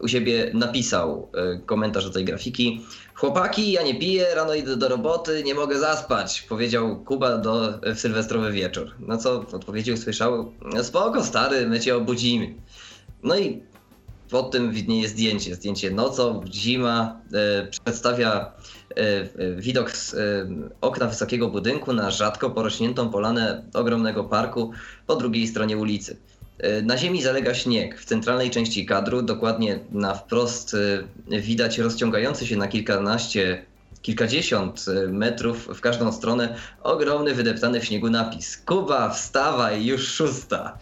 u siebie napisał komentarz do tej grafiki. Chłopaki, ja nie piję, rano idę do roboty, nie mogę zaspać, powiedział Kuba do, w sylwestrowy wieczór. Na co w odpowiedzi usłyszał, spoko stary, my cię obudzimy. No i pod tym widnieje zdjęcie, zdjęcie nocą, zima, e, przedstawia widok z okna wysokiego budynku na rzadko porośniętą polanę ogromnego parku po drugiej stronie ulicy. Na ziemi zalega śnieg. W centralnej części kadru, dokładnie na wprost, widać rozciągający się na kilkanaście, kilkadziesiąt metrów w każdą stronę ogromny, wydeptany w śniegu napis: Kuba, wstawaj, już szósta.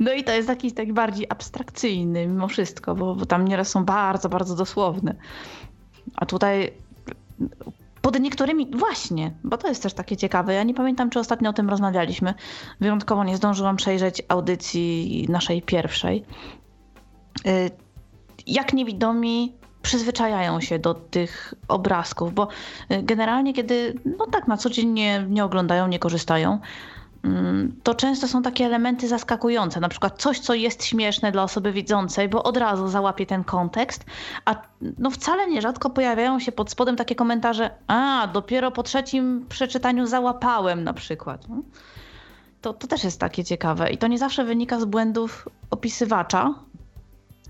No i to jest taki bardziej abstrakcyjny mimo wszystko, bo, bo tam nieraz są bardzo, bardzo dosłowne. A tutaj pod niektórymi, właśnie, bo to jest też takie ciekawe. Ja nie pamiętam, czy ostatnio o tym rozmawialiśmy. Wyjątkowo nie zdążyłam przejrzeć audycji naszej pierwszej. Y, jak niewidomi przyzwyczajają się do tych obrazków, bo y, generalnie, kiedy no tak na co dzień nie, nie oglądają, nie korzystają, to często są takie elementy zaskakujące, na przykład coś, co jest śmieszne dla osoby widzącej, bo od razu załapie ten kontekst, a no wcale nierzadko pojawiają się pod spodem takie komentarze, a dopiero po trzecim przeczytaniu załapałem na przykład. No. To, to też jest takie ciekawe i to nie zawsze wynika z błędów opisywacza,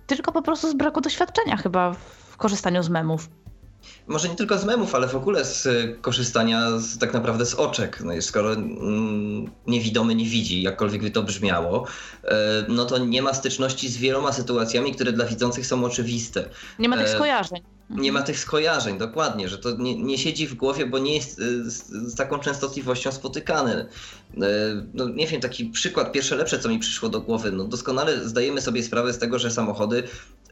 tylko po prostu z braku doświadczenia chyba w korzystaniu z memów może nie tylko z memów, ale w ogóle z e, korzystania z, tak naprawdę z oczek. No skoro mm, niewidomy nie widzi, jakkolwiek by to brzmiało, e, no to nie ma styczności z wieloma sytuacjami, które dla widzących są oczywiste. Nie ma tych e, skojarzeń. Nie ma tych skojarzeń, dokładnie, że to nie, nie siedzi w głowie, bo nie jest z, z taką częstotliwością spotykany. No, nie wiem, taki przykład, pierwsze lepsze, co mi przyszło do głowy. No, doskonale zdajemy sobie sprawę z tego, że samochody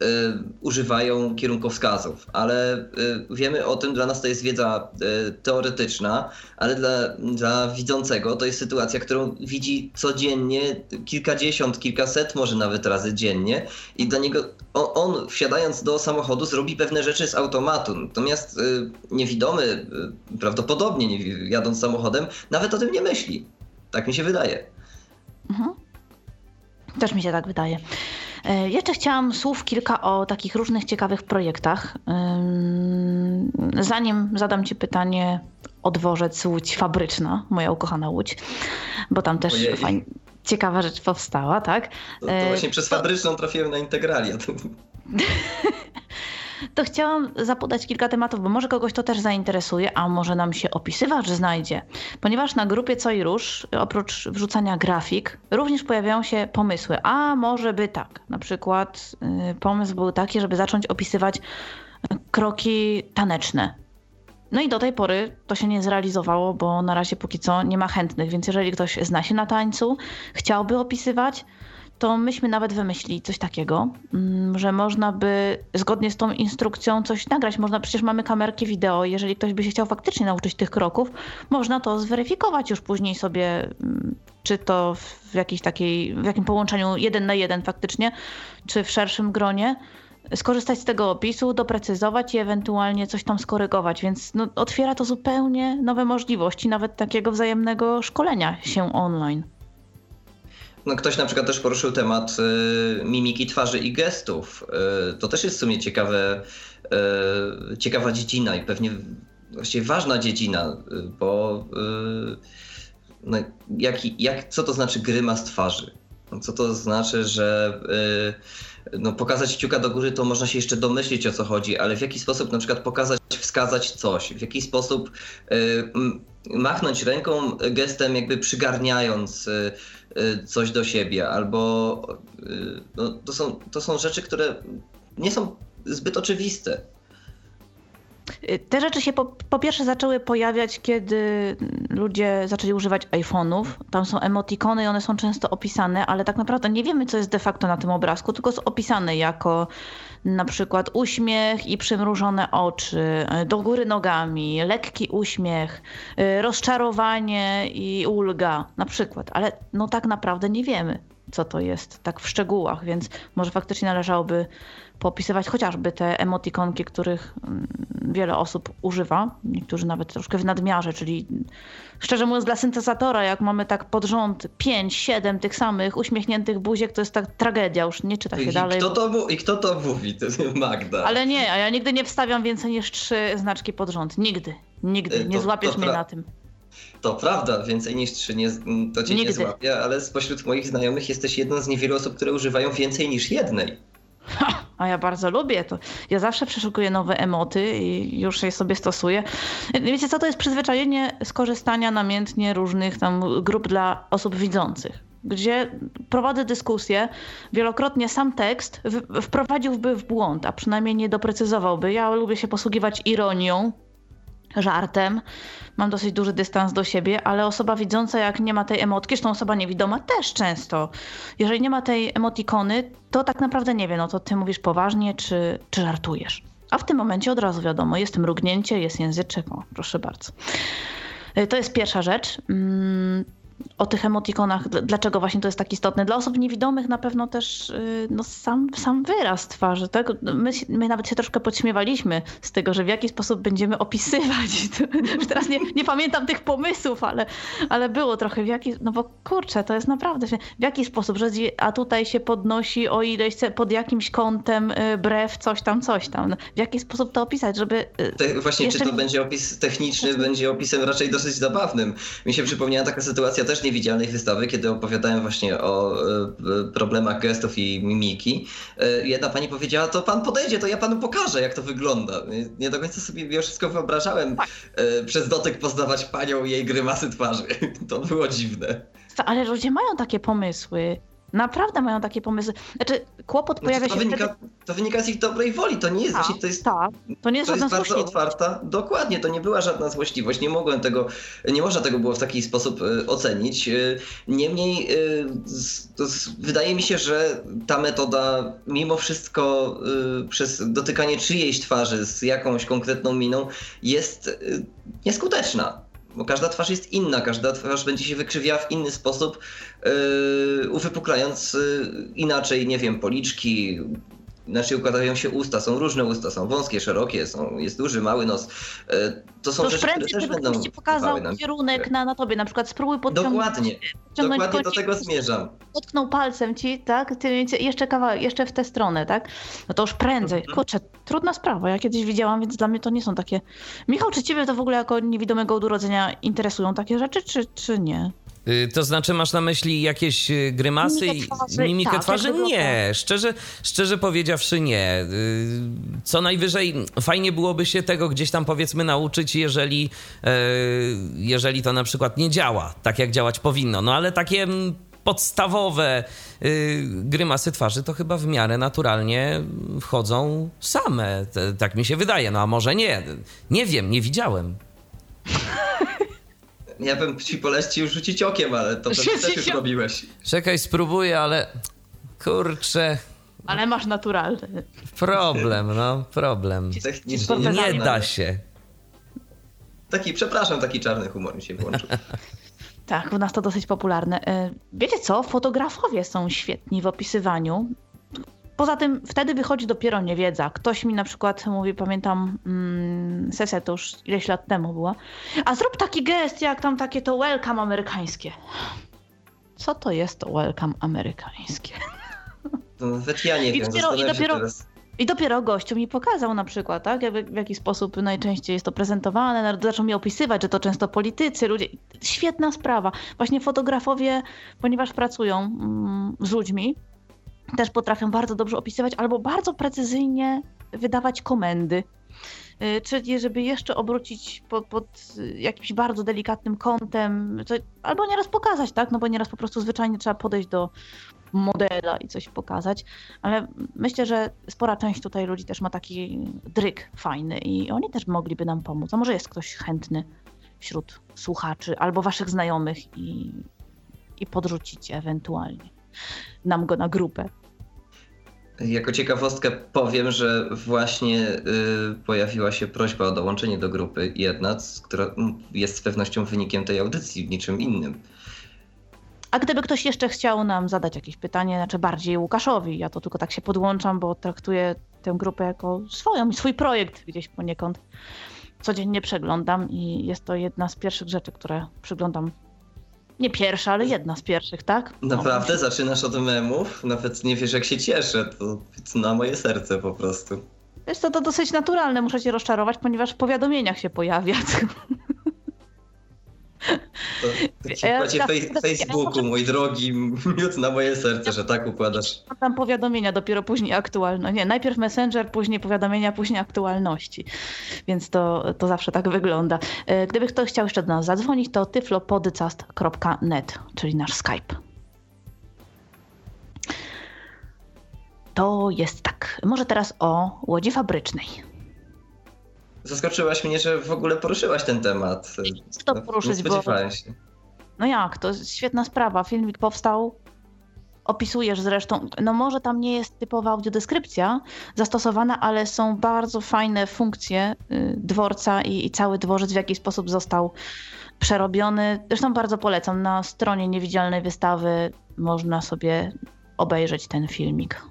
Y, używają kierunkowskazów, ale y, wiemy o tym, dla nas to jest wiedza y, teoretyczna, ale dla, dla widzącego to jest sytuacja, którą widzi codziennie, kilkadziesiąt, kilkaset może nawet razy dziennie i dla niego on, on wsiadając do samochodu zrobi pewne rzeczy z automatu, natomiast niewidomy prawdopodobnie nie, jadąc samochodem nawet o tym nie myśli. Tak mi się wydaje. Mhm. Też mi się tak wydaje. E, jeszcze chciałam słów kilka o takich różnych ciekawych projektach. Zanim zadam Ci pytanie o dworzec Łódź Fabryczna, moja ukochana Łódź, bo tam też fajnie, ciekawa rzecz powstała, tak? To, to właśnie e, przez Fabryczną trafiłem na Integralia. to chciałam zapodać kilka tematów, bo może kogoś to też zainteresuje, a może nam się opisywacz znajdzie. Ponieważ na grupie Co i Róż, oprócz wrzucania grafik, również pojawiają się pomysły. A może by tak. Na przykład y, pomysł był taki, żeby zacząć opisywać kroki taneczne. No i do tej pory to się nie zrealizowało, bo na razie póki co nie ma chętnych, więc jeżeli ktoś zna się na tańcu, chciałby opisywać, to myśmy nawet wymyślili coś takiego, mm, że można by zgodnie z tą instrukcją coś nagrać. Można, przecież mamy kamerki wideo, jeżeli ktoś by się chciał faktycznie nauczyć tych kroków, można to zweryfikować już później sobie, mm, czy to w jakiejś takiej, w jakim połączeniu jeden na jeden faktycznie, czy w szerszym gronie skorzystać z tego opisu, doprecyzować i ewentualnie coś tam skorygować, więc no, otwiera to zupełnie nowe możliwości, nawet takiego wzajemnego szkolenia się online. No, ktoś na przykład też poruszył temat y, mimiki twarzy i gestów. Y, to też jest w sumie ciekawe, y, ciekawa dziedzina i pewnie właściwie ważna dziedzina, y, bo y, no, jak, jak, co to znaczy grymas twarzy? Co to znaczy, że y, no, pokazać kciuka do góry, to można się jeszcze domyślić o co chodzi, ale w jaki sposób na przykład pokazać, wskazać coś, w jaki sposób machnąć ręką gestem, jakby przygarniając coś do siebie, albo y, no, to, są, to są rzeczy, które nie są zbyt oczywiste. Y, te rzeczy się po, po, pierwsze zaczęły pojawiać, kiedy ludzie zaczęli używać iPhone'ów. Tam są emotikony i one są często opisane, ale tak naprawdę nie wiemy, co jest de facto na tym obrazku, tylko jest opisane jako na przykład uśmiech i przymrużone oczy, do góry nogami, lekki uśmiech, rozczarowanie i ulga. Na przykład, ale no tak naprawdę nie wiemy, co to jest tak w szczegółach, więc może faktycznie należałoby popisywać chociażby te emotikonki, których mm, wiele osób używa, niektórzy nawet troszkę w nadmiarze, czyli szczerze mówiąc dla syntezatora, jak mamy tak pod rząd 5, 7 tych samych uśmiechniętych buziek, to jest tak tragedia, już nie czyta się I dalej. Kto to, I kto to mówi? To jest Magda. Ale nie, a ja nigdy nie wstawiam więcej niż trzy znaczki pod rząd. Nigdy, nigdy. E, nie to, złapiesz to mnie na tym. To prawda, więcej niż trzy nie, to cię Nigdy. nie złapie, ale spośród moich znajomych jesteś jedną z niewielu osób, które używają więcej niż jednej. Ha, a ja bardzo lubię to. Ja zawsze przeszukuję nowe emoty i już je sobie stosuję. Wiecie co, to jest przyzwyczajenie skorzystania namiętnie różnych tam grup dla osób widzących gdzie prowadzę dyskusję, wielokrotnie sam tekst wprowadziłby w błąd, a przynajmniej nie doprecyzowałby. Ja lubię się posługiwać ironią, żartem. Mam dosyć duży dystans do siebie, ale osoba widząca, jak nie ma tej emotki, zresztą osoba niewidoma też często. Jeżeli nie ma tej emotikony, to tak naprawdę nie wie, no to ty mówisz poważnie, czy, czy żartujesz. A w tym momencie od razu wiadomo, jest mrugnięcie, jest języczek, o, proszę bardzo. Y, to jest pierwsza rzecz. O tych emotikonach, dlaczego właśnie to jest tak istotne. Dla osób niewidomych na pewno też y, no, sam, sam wyraz twarzy. Tak? My, my nawet się troszkę podśmiewaliśmy z tego, że w jaki sposób będziemy opisywać. Już teraz nie, nie pamiętam tych pomysłów, ale, ale było trochę w jaki, no bo kurczę, to jest naprawdę, w jaki sposób, że a tutaj się podnosi o ileś, pod jakimś kątem y, brew, coś tam, coś tam. W jaki sposób to opisać, żeby... Y, Te, właśnie, czy to będzie opis techniczny, będzie opisem raczej dosyć zabawnym. Mi się przypomniała taka sytuacja też niewidzialnej wystawy, kiedy opowiadałem właśnie o e, problemach gestów i mimiki, e, jedna pani powiedziała, to pan podejdzie, to ja panu pokażę, jak to wygląda. Nie do końca sobie mimo wszystko wyobrażałem tak. E, przez dotyk poznawać panią i jej grymasy twarzy. To było dziwne. Ale ludzie mają takie pomysły. Naprawdę mają takie pomysły. Znaczy, kłopot znaczy, pojawia to się wynika, wtedy... To wynika z ich dobrej woli, to nie jest właśnie, to jest, tak. to nie jest, to jest bardzo otwarta, dokładnie, to nie była żadna złośliwość, nie mogłem tego, nie można tego było w taki sposób y, ocenić. Y, niemniej y, wydaje mi się, że ta metoda mimo wszystko przez dotykanie czyjejś twarzy z jakąś konkretną miną jest nieskuteczna bo każda twarz jest inna, każda twarz będzie się wykrzywiała w inny sposób, uwypuklając yy, inaczej, nie wiem, policzki, inaczej układają się usta, są różne usta, są wąskie, szerokie, są, jest duży, mały nos. E, to są to rzeczy, prędzej, które też będą ci pokazał kierunek na, na tobie, na przykład spróbuj podciągnąć. Dokładnie, dokładnie do tego zmierzam. Dotknął palcem ci, tak, ty jeszcze kawałek, jeszcze w tę stronę, tak, no to już prędzej. Mhm. Kurczę, trudna sprawa, ja kiedyś widziałam, więc dla mnie to nie są takie... Michał, czy ciebie to w ogóle jako niewidomego od urodzenia interesują takie rzeczy, czy, czy nie? Y, to znaczy, masz na myśli jakieś y, grymasy i mimikę tak, twarzy? Nie, szczerze, szczerze powiedziawszy, nie. Y, co najwyżej fajnie byłoby się tego gdzieś tam powiedzmy nauczyć, jeżeli, jeżeli to na przykład nie działa tak, jak działać powinno. No ale takie mm, podstawowe grymasy twarzy to chyba w miarę naturalnie wchodzą same. Tak mi się wydaje. No a może nie. Nie wiem, nie widziałem. Ja bym ci polecił rzucić okiem, ale to też już robiłeś. Czekaj, spróbuję, ale kurczę. Ale masz naturalny. Problem, no, problem. Nie da się. Taki, przepraszam, taki czarny humor mi się włączył. tak, u nas to dosyć popularne. E, wiecie co? Fotografowie są świetni w opisywaniu Poza tym wtedy wychodzi dopiero niewiedza. Ktoś mi na przykład mówi, pamiętam mm, sesja to już ileś lat temu była, a zrób taki gest jak tam takie to welcome amerykańskie. Co to jest to welcome amerykańskie? To nawet ja nie I wiem, dopiero, i dopiero, teraz. I dopiero gościu mi pokazał na przykład, tak, w, w jaki sposób najczęściej jest to prezentowane, zaczął mi opisywać, że to często politycy, ludzie. Świetna sprawa. Właśnie fotografowie, ponieważ pracują mm, z ludźmi, też potrafią bardzo dobrze opisywać albo bardzo precyzyjnie wydawać komendy. Y, czyli żeby jeszcze obrócić pod, pod jakimś bardzo delikatnym kątem, to, albo nieraz pokazać, tak? No bo nieraz po prostu zwyczajnie trzeba podejść do modela i coś pokazać. Ale myślę, że spora część tutaj ludzi też ma taki dryk fajny i oni też mogliby nam pomóc. A może jest ktoś chętny wśród słuchaczy albo waszych znajomych i, i podrzucić ewentualnie nam go na grupę. Jako ciekawostkę powiem, że właśnie y, pojawiła się prośba o dołączenie do grupy jedna, która jest z pewnością wynikiem tej audycji, niczym innym. A gdyby ktoś jeszcze chciał nam zadać jakieś pytanie, znaczy bardziej Łukaszowi, ja to tylko tak się podłączam, bo traktuję tę grupę jako swoją swój projekt gdzieś poniekąd. Codziennie przeglądam i jest to jedna z pierwszych rzeczy, które przyglądam nie pierwsza, ale jedna z pierwszych, tak? Naprawdę? Zaczynasz od memów? Nawet nie wiesz, jak się cieszę. To na moje serce po prostu. Jest to, to dosyć naturalne, muszę cię rozczarować, ponieważ w powiadomieniach się pojawia. To, to ci ja, fej, Facebooku, mój drogi, miód na moje serce, że tak układasz. Tam powiadomienia, dopiero później aktualne. Nie, najpierw Messenger, później powiadomienia, później aktualności. Więc to, to zawsze tak wygląda. E, gdyby ktoś chciał jeszcze do nas zadzwonić, to tyflopodcast.net, czyli nasz Skype. To jest tak. Może teraz o łodzi fabrycznej. Zaskoczyłaś mnie, że w ogóle poruszyłaś ten temat. To no, poruszyć, nie spodziewałem bo... się. No jak, to jest świetna sprawa. Filmik powstał, opisujesz zresztą, no może tam nie jest typowa audiodeskrypcja zastosowana, ale są bardzo fajne funkcje y, dworca i, i cały dworzec, w jaki sposób został przerobiony. Zresztą bardzo polecam, na stronie niewidzialnej wystawy można sobie obejrzeć ten filmik.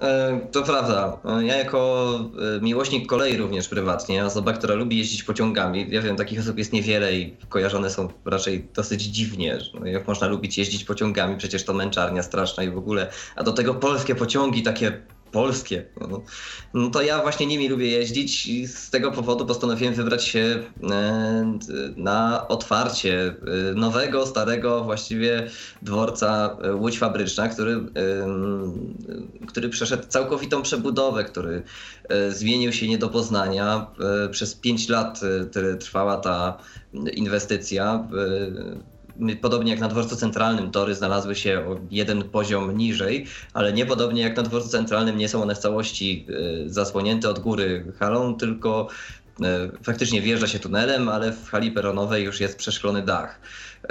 E, to prawda. E, ja jako e, miłośnik kolei również prywatnie, osoba, która lubi jeździć pociągami, ja wiem, takich osób jest niewiele i kojarzone są raczej dosyć dziwnie. No, jak można lubić jeździć pociągami, przecież to męczarnia straszna i w ogóle. A do tego polskie pociągi takie polskie. No, no, to ja właśnie nimi lubię jeździć i z tego powodu postanowiłem wybrać się e, na otwarcie e, nowego, starego właściwie dworca e, Łódź Fabryczna, który, który przeszedł całkowitą przebudowę, który zmienił się nie do poznania. Przez pięć lat trwała ta inwestycja podobnie jak na dworcu centralnym tory znalazły się o jeden poziom niżej, ale nie podobnie jak na dworcu centralnym nie są one w całości e, zasłonięte od góry halą, tylko e, faktycznie wjeżdża się tunelem, ale w hali peronowej już jest przeszklony dach.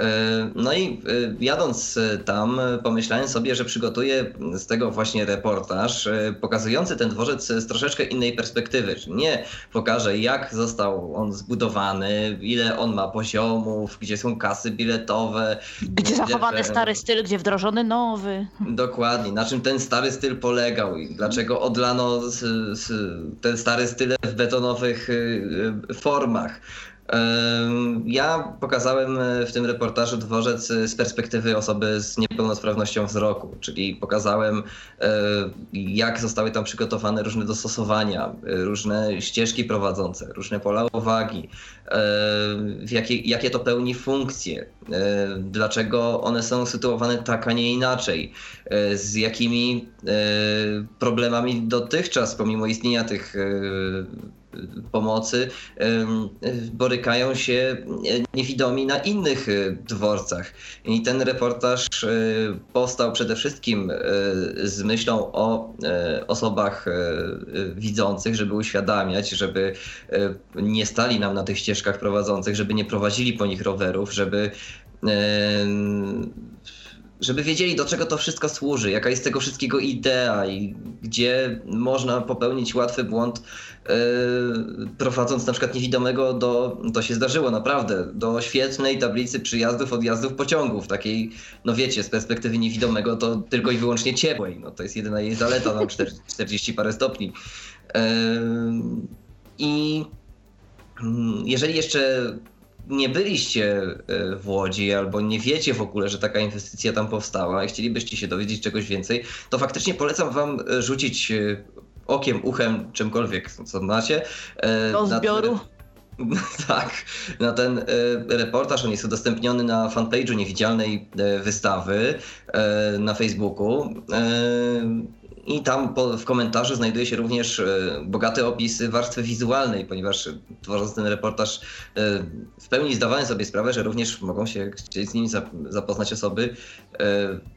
E, no i e, jadąc e, tam, pomyślałem sobie, że przygotuję z tego właśnie reportaż pokazujący ten dworzec z troszeczkę innej perspektywy. Nie pokażę, jak został on zbudowany, ile on ma poziomów, gdzie są kasy biletowe. Gdzie zachowany stary styl, gdzie wdrożony nowy. Dokładnie, na czym ten stary styl polegał i dlaczego odlano ten stary styl w betonowych formach. Ja pokazałem e, w tym reportażu dworzec e, z perspektywy osoby z niepełnosprawnością wzroku, czyli pokazałem, e, jak zostały tam przygotowane różne dostosowania, różne ścieżki prowadzące, różne pola uwagi, jakie, jakie to pełni funkcje, dlaczego one są sytuowane tak, a nie inaczej, z jakimi problemami dotychczas, pomimo istnienia tych pomocy borykają się niewidomi na innych e, dworcach. I ten reportaż e, powstał przede wszystkim e, z myślą o osobach widzących, żeby uświadamiać, żeby nie stali nam na tych ścieżkach prowadzących, żeby nie prowadzili po nich rowerów, żeby żeby wiedzieli, do czego to wszystko służy, jaka jest tego wszystkiego idea i gdzie można popełnić łatwy błąd, yy, prowadząc na przykład niewidomego do, to się zdarzyło naprawdę, do świetnej tablicy przyjazdów, odjazdów pociągów, takiej, no wiecie, z perspektywy niewidomego to tylko i wyłącznie ciepłej, no to jest jedyna jej zaleta, no 40 parę stopni. Yy, I mm, jeżeli jeszcze nie byliście e, w Łodzi albo nie wiecie w ogóle, że taka inwestycja tam powstała i chcielibyście się dowiedzieć czegoś więcej, to faktycznie polecam wam e, rzucić e, okiem, uchem, czymkolwiek, co macie. Do zbioru. tak, na ten reportaż. On jest udostępniony na fanpage'u niewidzialnej wystawy na Facebooku. I tam po, w komentarzu znajduje się również e, bogaty opis warstwy wizualnej, ponieważ tworząc ten reportaż e, w pełni zdawałem sobie sprawę, że również mogą się chcieć z nim zapoznać osoby e,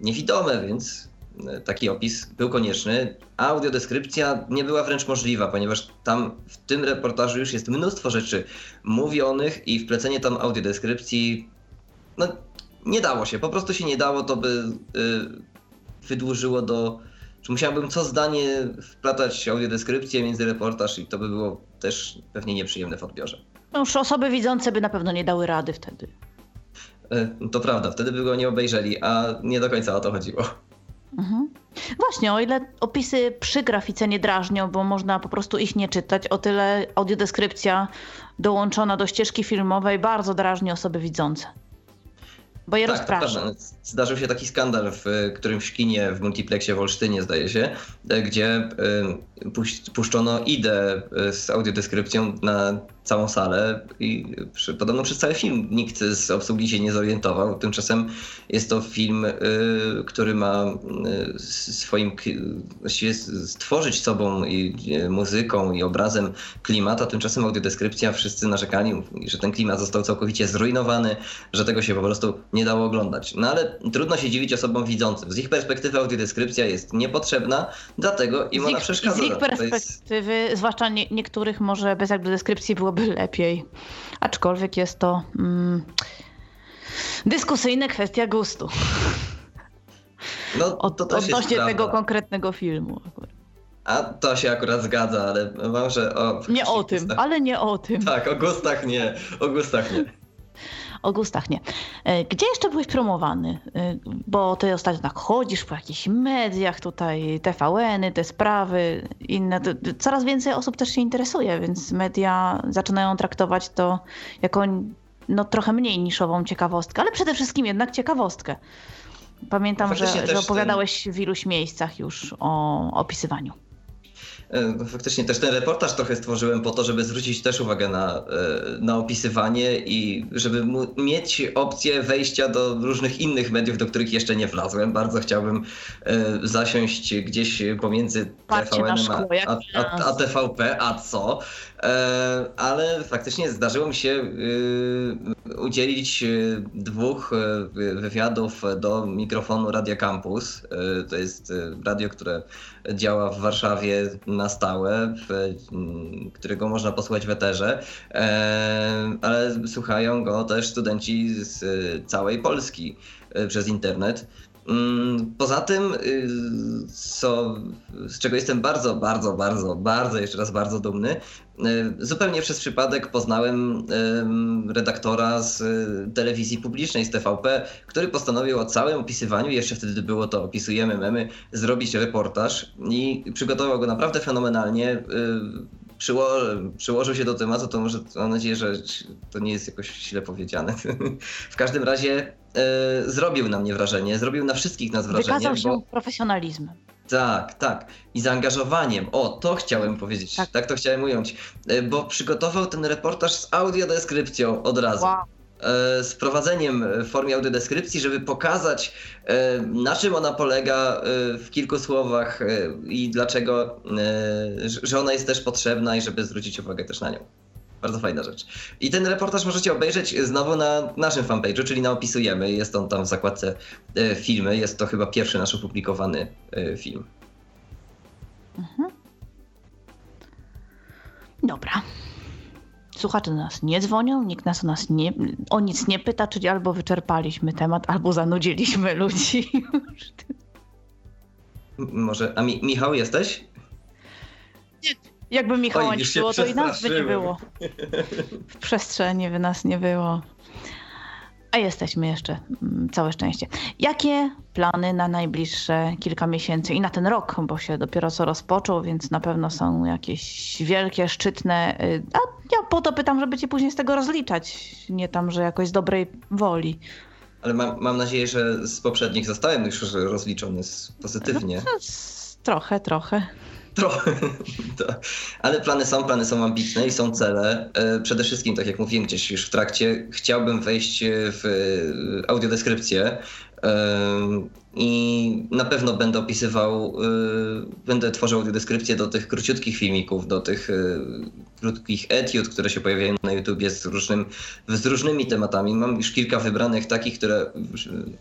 niewidome, więc taki opis był konieczny. Audiodeskrypcja nie była wręcz możliwa, ponieważ tam w tym reportażu już jest mnóstwo rzeczy mówionych i wplecenie tam audiodeskrypcji no, nie dało się, po prostu się nie dało, to by wydłużyło do że musiałbym co zdanie wplatać audiodeskrypcję między reportaż i to by było też pewnie nieprzyjemne w odbiorze. No już osoby widzące by na pewno nie dały rady wtedy. E, to prawda, wtedy by go nie obejrzeli, a nie do końca o to chodziło. Mhm. Właśnie, o ile opisy przy grafice nie drażnią, bo można po prostu ich nie czytać, o tyle audiodeskrypcja dołączona do ścieżki filmowej bardzo drażni osoby widzące. Bo je tak, rozprasza. Zdarzył się taki skandal w którymś kinie w multiplexie w Olsztynie, zdaje się, gdzie puszczono idę z audiodeskrypcją na całą salę i przy, podobno przez cały film nikt z obsługi się nie zorientował. Tymczasem jest to film, y, który ma y, swoim, właściwie stworzyć sobą i y, muzyką i obrazem klimat, a tymczasem audiodeskrypcja wszyscy narzekali, że ten klimat został całkowicie zrujnowany, że tego się po prostu nie dało oglądać. No ale trudno się dziwić osobom widzącym. Z ich perspektywy audiodeskrypcja jest niepotrzebna, dlatego im ona przeszkadza. Z ich perspektywy, jest... zwłaszcza nie, niektórych może bez audiodeskrypcji byłoby byłoby lepiej. Aczkolwiek jest to mm, dyskusyjna kwestia gustu. No, to Od, odnośnie tego konkretnego filmu. A to się akurat zgadza, ale mam, że o. Nie o tym, ale nie o tym. Tak, o gustach nie, o gustach nie o gustach nie. E, gdzie jeszcze byłeś promowany? E, bo ty ostatnio tak chodzisz po jakichś mediach, tutaj TVN-y, te sprawy, inne. Coraz więcej osób też się interesuje, więc media zaczynają traktować to jako no, trochę mniej niszową ciekawostkę, ale przede wszystkim jednak ciekawostkę. Pamiętam, że, że opowiadałeś ten... w iluś miejscach już o opisywaniu. E, faktycznie też ten reportaż trochę stworzyłem po to, żeby zwrócić też uwagę na, e, na opisywanie i żeby mieć opcję wejścia do różnych innych mediów, do których jeszcze nie wlazłem. Bardzo chciałbym e, zasiąść gdzieś pomiędzy TVN a, a, a, a TVP, a co? Ale faktycznie zdarzyło mi się udzielić dwóch wywiadów do mikrofonu Radia Campus. To jest radio, które działa w Warszawie na stałe, w, którego można posłuchać w eterze, e, ale słuchają go też studenci z całej Polski e, przez internet. Mm, poza tym, y, co, z czego jestem bardzo, bardzo, bardzo, bardzo, jeszcze raz bardzo dumny, y, zupełnie przez przypadek poznałem redaktora z y, telewizji publicznej, z TVP, który postanowił o całym opisywaniu, jeszcze wtedy było to opisujemy memy, zrobić reportaż i przygotował go naprawdę fenomenalnie przyło, przyłożył się do tematu, to może mam nadzieję, że to nie jest jakoś źle powiedziane. w każdym razie e, zrobił na mnie wrażenie, zrobił na wszystkich nas wrażenie. Wykazał się bo... profesjonalizmem. Tak, tak. I zaangażowaniem. O, to chciałem powiedzieć. Tak, tak to chciałem ująć. E, bo przygotował ten reportaż z audiodeskrypcją od razu. Wow. E, z prowadzeniem w formie audiodeskrypcji, żeby pokazać e, na czym ona polega e, w kilku słowach i dlaczego, że ona jest też potrzebna i żeby zwrócić uwagę też na nią. Bardzo fajna rzecz. I ten reportaż możecie obejrzeć znowu na naszym fanpage'u, czyli na Opisujemy. Jest on tam w zakładce filmy. Jest to chyba pierwszy nasz opublikowany film. Mhm. Dobra słuchacze do nas nie dzwonią, nikt nas o nas nie, o nic nie pyta, czyli albo wyczerpaliśmy temat, albo zanudziliśmy ludzi. Może, a Mi Michał jesteś? Nie. Jakby Michała Oj, nie było, to i nas by nie było. W przestrzeni by nas nie było. A jesteśmy jeszcze, mm, całe szczęście. Jakie plany na najbliższe kilka miesięcy i na ten rok, bo się dopiero co rozpoczął, więc na pewno są jakieś wielkie, szczytne. Y, a ja po to pytam, żeby cię później z tego rozliczać, nie tam, że jakoś z dobrej woli. Ale mam, mam nadzieję, że z poprzednich zostałem już rozliczony pozytywnie. No, trochę, trochę. Trochę. Ale plany są, plany są ambitne i są cele. E, przede wszystkim, tak jak mówiłem gdzieś już w trakcie, chciałbym wejść w audiodeskrypcję i na pewno będę opisywał, y, będę tworzył audiodeskrypcję do tych króciutkich filmików, do tych y, krótkich etiud, które się pojawiają na YouTubie z, różnym, z różnymi tematami. Mam już kilka wybranych takich, które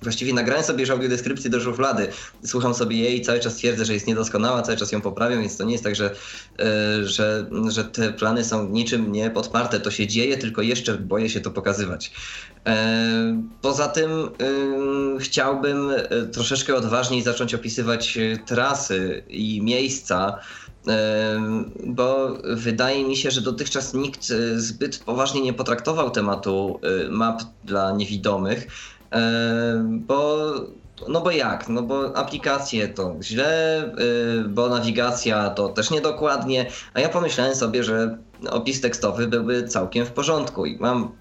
właściwie nagrałem sobie już audiodeskrypcję do szuflady. Słucham sobie jej i cały czas twierdzę, że jest niedoskonała, cały czas ją poprawiam, więc to nie jest tak, że, y, że, że te plany są niczym nie podparte. To się dzieje, tylko jeszcze boję się to pokazywać. Poza tym chciałbym troszeczkę odważniej zacząć opisywać trasy i miejsca, bo wydaje mi się, że dotychczas nikt zbyt poważnie nie potraktował tematu map dla niewidomych, bo no bo jak? No bo aplikacje to źle, bo nawigacja to też niedokładnie, a ja pomyślałem sobie, że opis tekstowy byłby całkiem w porządku i mam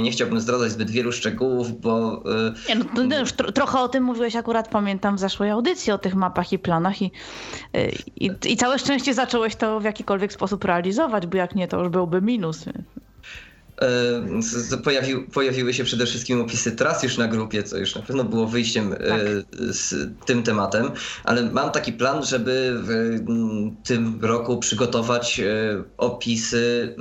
nie chciałbym zdradzać zbyt wielu szczegółów, bo. Y, nie, no, no już tro, trochę o tym mówiłeś akurat, pamiętam w zeszłej audycji o tych mapach i planach, i, y, i, i całe szczęście zacząłeś to w jakikolwiek sposób realizować, bo jak nie, to już byłby minus. E, pojawił, pojawiły się przede wszystkim opisy tras już na grupie, co już na pewno było wyjściem e, tak. z tym tematem, ale mam taki plan, żeby w tym roku przygotować e, opisy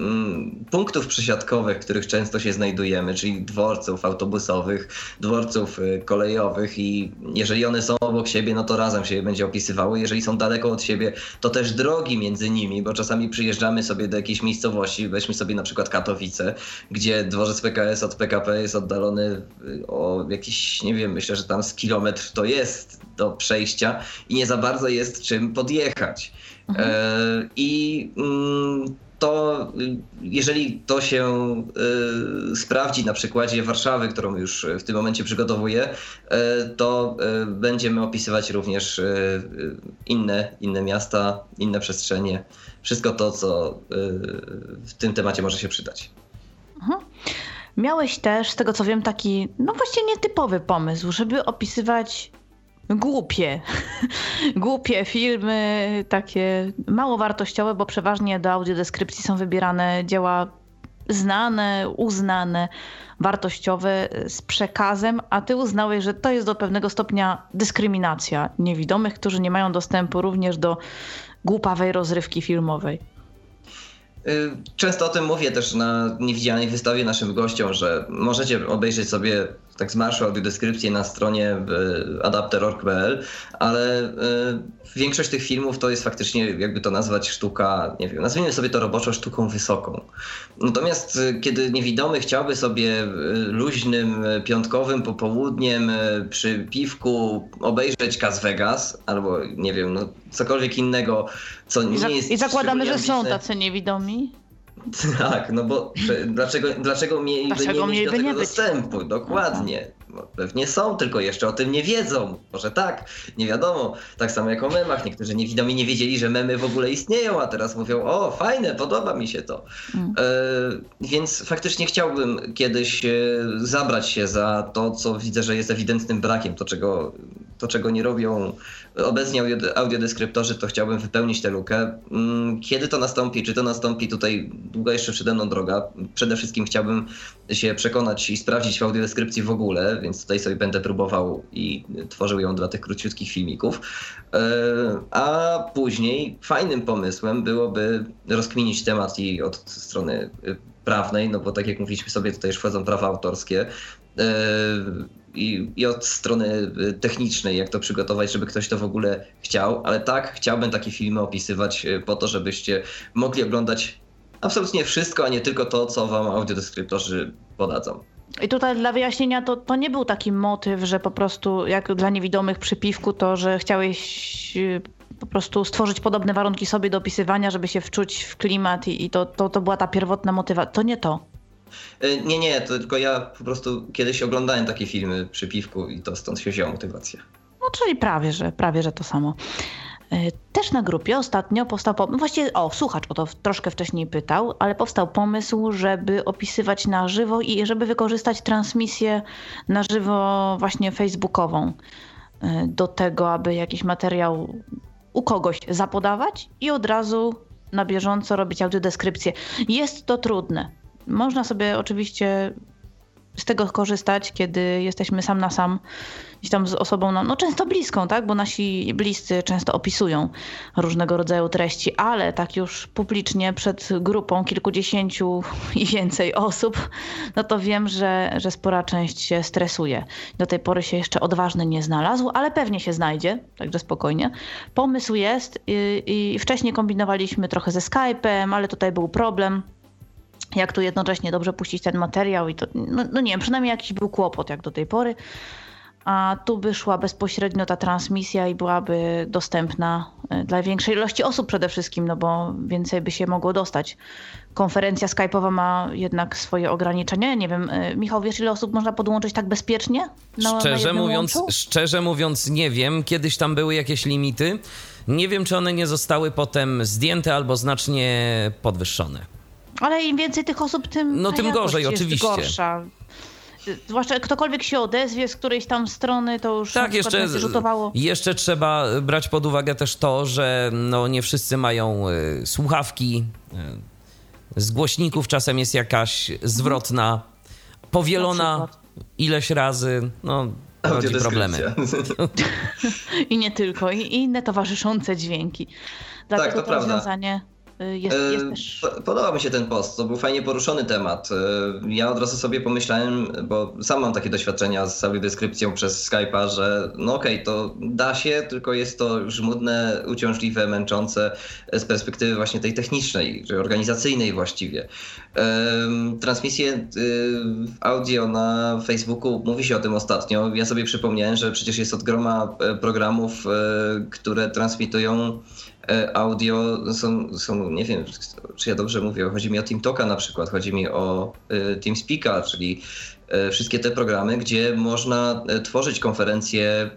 punktów przesiadkowych, w których często się znajdujemy, czyli dworców autobusowych, dworców kolejowych i jeżeli one są obok siebie, no to razem się je będzie opisywało. Jeżeli są daleko od siebie, to też drogi między nimi, bo czasami przyjeżdżamy sobie do jakiejś miejscowości, weźmy sobie na przykład Katowice gdzie dworzec PKS od PKP jest oddalony o jakiś, nie wiem, myślę, że tam z kilometr to jest do przejścia i nie za bardzo jest czym podjechać. Mhm. E, I mm, to jeżeli to się y, sprawdzi na przykładzie Warszawy, którą już w tym momencie przygotowuję, y, to y, będziemy opisywać również inne, inne miasta, inne przestrzenie, wszystko to, co w tym temacie może się przydać. Mhm. Miałeś też, z tego co wiem, taki, no właściwie nietypowy pomysł, żeby opisywać głupie, głupie filmy, takie mało wartościowe, bo przeważnie do audiodeskrypcji są wybierane dzieła znane, uznane, wartościowe z przekazem, a ty uznałeś, że to jest do pewnego stopnia dyskryminacja niewidomych, którzy nie mają dostępu również do głupawej rozrywki filmowej. Y, często o tym mówię też na niewidzialnej wystawie naszym gościom, że możecie obejrzeć sobie tak z marszu audiodeskrypcję na stronie y, adapter.org.pl, ale y, większość tych filmów to jest faktycznie, jakby to nazwać, sztuka, nie wiem, nazwijmy sobie to roboczo sztuką wysoką. Natomiast kiedy niewidomy chciałby sobie luźnym, piątkowym popołudniem przy piwku obejrzeć Cas Vegas, albo nie wiem, no cokolwiek innego, co nie jest... I zakładamy, że są tacy niewidomi? Tak, no bo dlaczego, dlaczego mieliby dlaczego nie mieć do tego nie dostępu? Dokładnie. No, pewnie są, tylko jeszcze o tym nie wiedzą. Może tak, nie wiadomo. Tak samo jak o memach. Niektórzy niewidomi nie wiedzieli, że memy w ogóle istnieją, a teraz mówią, o fajne, podoba mi się to. Mm. E, więc faktycznie chciałbym kiedyś e, zabrać się za to, co widzę, że jest ewidentnym brakiem, to czego, to, czego nie robią obecnie audiodeskryptorzy, to chciałbym wypełnić tę lukę. Mm, kiedy to nastąpi? Czy to nastąpi tutaj długa jeszcze przede mną droga? Przede wszystkim chciałbym się przekonać i sprawdzić w audiodeskrypcji w ogóle, więc tutaj sobie będę próbował i tworzył ją dla tych króciutkich filmików. E, a później fajnym pomysłem byłoby rozkminić temat i od strony prawnej, no bo tak jak mówiliśmy sobie, tutaj już wchodzą prawa autorskie e, i, i od strony technicznej, jak to przygotować, żeby ktoś to w ogóle chciał, ale tak, chciałbym takie filmy opisywać e, po to, żebyście mogli oglądać absolutnie wszystko, a nie tylko to, co wam audiodeskryptorzy podadzą. I tutaj dla wyjaśnienia to, to nie był taki motyw, że po prostu jak dla niewidomych przy piwku, to że chciałeś y, po prostu stworzyć podobne warunki sobie do opisywania, żeby się wczuć w klimat i, i to, to, to była ta pierwotna motywacja. To nie to. Y, nie, nie, to tylko ja po prostu kiedyś oglądałem takie filmy przy piwku i to stąd się wzięła motywacja. No czyli prawie, że prawie, że to samo. E, też na grupie ostatnio powstał pomysł, właściwie, o, słuchacz o to troszkę wcześniej pytał, ale powstał pomysł, żeby opisywać na żywo i żeby wykorzystać transmisję na żywo właśnie facebookową e, do tego, aby jakiś materiał u kogoś zapodawać i od razu na bieżąco robić audiodeskrypcję. Jest to trudne. Można sobie oczywiście z tego korzystać, kiedy jesteśmy sam na sam gdzieś tam z osobą, no, no często bliską, tak? Bo nasi bliscy często opisują różnego rodzaju treści, ale tak już publicznie przed grupą kilkudziesięciu i więcej osób, no to wiem, że, że spora część się stresuje. Do tej pory się jeszcze odważny nie znalazł, ale pewnie się znajdzie, także spokojnie. Pomysł jest i, i wcześniej kombinowaliśmy trochę ze Skype'em, ale tutaj był problem jak tu jednocześnie dobrze puścić ten materiał i to, no, no nie wiem, przynajmniej jakiś był kłopot jak do tej pory a tu by szła bezpośrednio ta transmisja i byłaby dostępna e, dla większej ilości osób przede wszystkim, no bo więcej by się mogło dostać. Konferencja Skype'owa ma jednak swoje ograniczenia. Nie wiem, e, Michał, wiesz ile osób można podłączyć tak bezpiecznie? Na, szczerze, na mówiąc, szczerze mówiąc nie wiem. Kiedyś tam były jakieś limity. Nie wiem, czy one nie zostały potem zdjęte albo znacznie podwyższone. Ale im więcej tych osób, tym, no, tym gorzej, oczywiście. Gorsza zwłaszcza ktokolwiek się odezwie z którejś tam strony, to już tak, jeszcze, rzutowało. Jeszcze trzeba brać pod uwagę też to, że no nie wszyscy mają y, słuchawki. Y, z głośników czasem jest jakaś zwrotna, powielona ileś razy. No, rodzi problemy. I nie tylko, i inne towarzyszące dźwięki. Dlatego tak, to, to rozwiązanie Y, jest, jest też... Podoba mi się ten post, to był fajnie poruszony temat. Y, ja od razu sobie pomyślałem, bo sam mam takie doświadczenia z całej deskrypcją przez Skype'a, że no okej, okay, to da się, tylko jest to żmudne, uciążliwe, męczące z perspektywy właśnie tej technicznej, czy organizacyjnej właściwie. Transmisje audio na Facebooku, mówi się o tym ostatnio. Ja sobie przypomniałem, że przecież jest od groma e, programów, e, które transmitują E, audio są, są, nie wiem, czy ja dobrze mówię, chodzi mi o TeamTalka na przykład, chodzi mi o e, TeamSpeaka, czyli E, wszystkie te programy, gdzie można e, tworzyć konferencje e,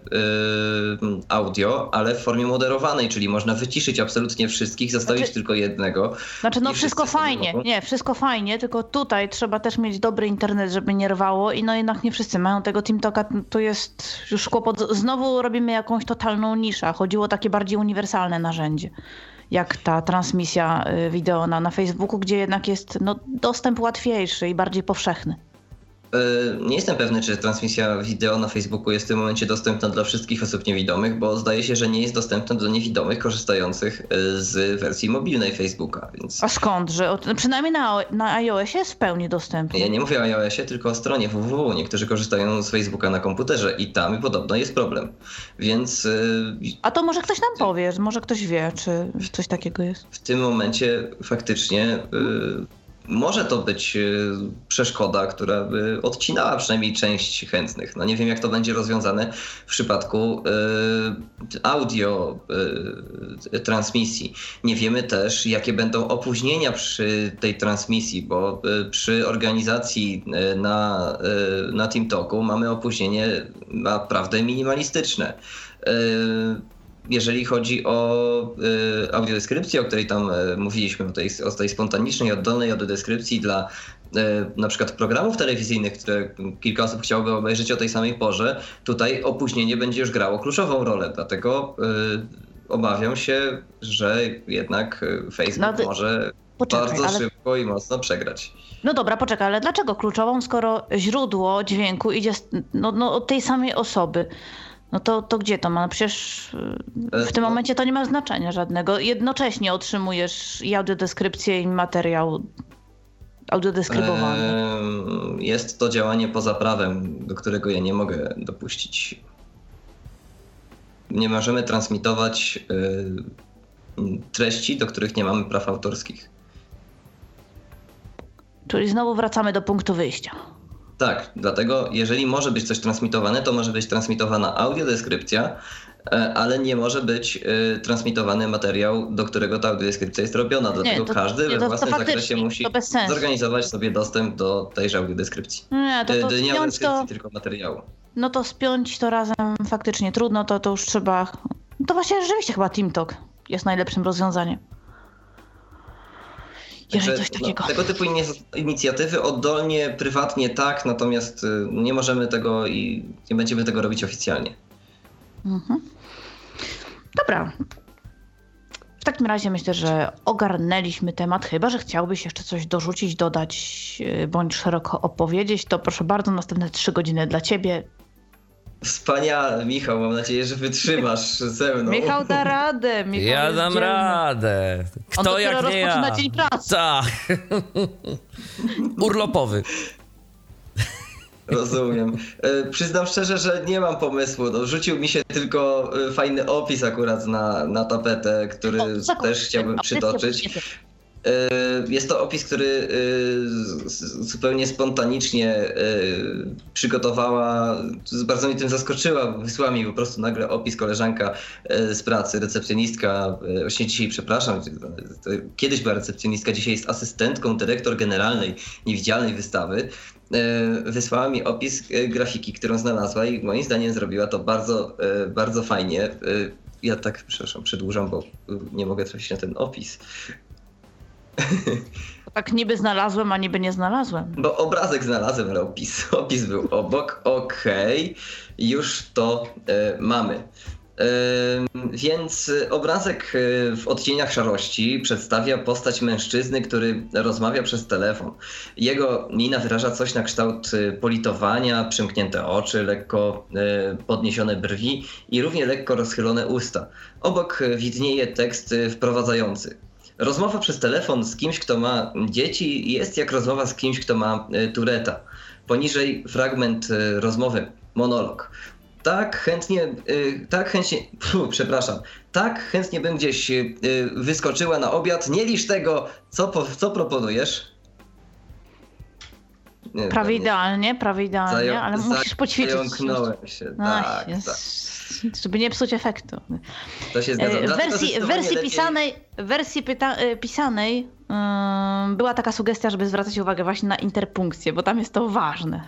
audio, ale w formie moderowanej, czyli można wyciszyć absolutnie wszystkich, zostawić znaczy, tylko jednego. Znaczy, no wszystko fajnie, nie, wszystko fajnie, tylko tutaj trzeba też mieć dobry internet, żeby nie rwało i no jednak nie wszyscy mają tego TeamTalka, to jest już kłopot. Znowu robimy jakąś totalną niszę. Chodziło o takie bardziej uniwersalne narzędzie jak ta transmisja wideo na, na Facebooku, gdzie jednak jest no, dostęp łatwiejszy i bardziej powszechny. E, nie jestem pewny, czy transmisja wideo na Facebooku jest w tym momencie dostępna dla wszystkich osób niewidomych, bo zdaje się, że nie jest dostępna dla niewidomych korzystających e, z wersji mobilnej Facebooka. Więc... A skąd? Że przynajmniej na, na iOSie jest w pełni dostępny. Ja nie mówię o iOSie, tylko o stronie www. Niektórzy korzystają z Facebooka na komputerze i tam podobno jest problem. Więc. E, A to może ktoś nam powie, może ktoś wie, czy coś takiego jest. W tym momencie faktycznie może to być e, przeszkoda, która by odcinała przynajmniej część chętnych. No nie wiem, jak to będzie rozwiązane w przypadku y, audio y, transmisji. Nie wiemy też, jakie będą opóźnienia przy tej transmisji, bo y, przy organizacji na, na TeamTalku mamy opóźnienie naprawdę minimalistyczne jeżeli chodzi o y, audiodeskrypcję, o której tam y, mówiliśmy, o tej, o tej spontanicznej, oddolnej audiodeskrypcji dla y, na przykład programów telewizyjnych, które kilka osób chciałoby obejrzeć o tej samej porze, tutaj opóźnienie będzie już grało kluczową rolę, dlatego y, obawiam się, że jednak Facebook no, może poczekaj, bardzo ale... szybko i mocno przegrać. No dobra, poczekaj, ale dlaczego kluczową, skoro źródło dźwięku idzie no, no, od tej samej osoby? No to, to gdzie to ma? No przecież y, w tym momencie to nie ma znaczenia żadnego. Jednocześnie otrzymujesz i audiodeskrypcję, i materiał audiodeskrybowany. Jest to działanie poza prawem, do którego ja nie mogę dopuścić. Nie możemy transmitować y, treści, do których nie mamy praw autorskich. Czyli znowu wracamy do punktu wyjścia. Tak, dlatego jeżeli może być coś transmitowane, to może być transmitowana audiodeskrypcja, e, ale nie może być y, transmitowany materiał, do którego ta audiodeskrypcja jest robiona. Dlatego nie, to, każdy nie, we własnym zakresie musi zorganizować sobie dostęp do tejże audiodeskrypcji. Nie, to, to e, nie audiodeskrypcji, tylko materiału. No to spiąć to razem faktycznie trudno, to, to już trzeba... To właśnie rzeczywiście chyba TeamTalk jest najlepszym rozwiązaniem. Jeżeli coś takiego. No, tego typu inicjatywy oddolnie, prywatnie tak, natomiast y, nie możemy tego i nie będziemy tego robić oficjalnie. Mhm. Dobra. W takim razie myślę, że ogarnęliśmy temat, chyba że chciałbyś jeszcze coś dorzucić, dodać y, bądź szeroko opowiedzieć, to proszę bardzo, następne trzy godziny dla ciebie. Wspaniale, Michał, mam nadzieję, że wytrzymasz ze mną. Michał da radę. Michał ja dam dzielny. radę. Kto On jak nie ja? dzień pracy. Tak. Urlopowy. Rozumiem. E, przyznam szczerze, że nie mam pomysłu. No, rzucił mi się tylko e, fajny opis akurat na, na tapetę, który o, też chciałbym przytoczyć. Jest to opis, który zupełnie spontanicznie przygotowała, bardzo mnie tym zaskoczyła, wysłała mi po prostu nagle opis koleżanka z pracy, recepcjonistka, właśnie dzisiaj przepraszam, kiedyś była recepcjonistka, dzisiaj jest asystentką dyrektor generalnej niewidzialnej wystawy. E, wysłała mi opis e, grafiki, którą znalazła i moim zdaniem zrobiła to bardzo, e, bardzo fajnie. Ja tak, przepraszam, przedłużam, bo nie mogę trafić na ten opis. Tak niby znalazłem, a niby nie znalazłem. Bo obrazek znalazłem, ale opis, opis był obok. Okej, okay. już to y, mamy. Więc obrazek e, w odcieniach szarości przedstawia postać mężczyzny, który rozmawia przez telefon. Jego mina wyraża coś na kształt politowania, przymknięte oczy, lekko e, podniesione brwi i równie lekko rozchylone usta. Obok widnieje tekst wprowadzający. Rozmowa przez telefon z kimś, kto ma dzieci, jest jak rozmowa z kimś, kto ma Tureta. Poniżej fragment rozmowy, monolog tak chętnie, y, tak chętnie, pfu, przepraszam, tak chętnie bym gdzieś wyskoczyła na obiad. Nie lisz tego, co, co proponujesz. Nie, prawie nie, idealnie, prawie idealnie, Zają, ale musisz poćwiczyć. Zająknąłem się, tak, tak. Żeby nie psuć efektu. To się zgadza. W wersji, w wersji lepiej... pisanej, wersji pyta, pisanej yy, była taka sugestia, żeby zwracać uwagę właśnie na interpunkcję, bo tam jest to ważne.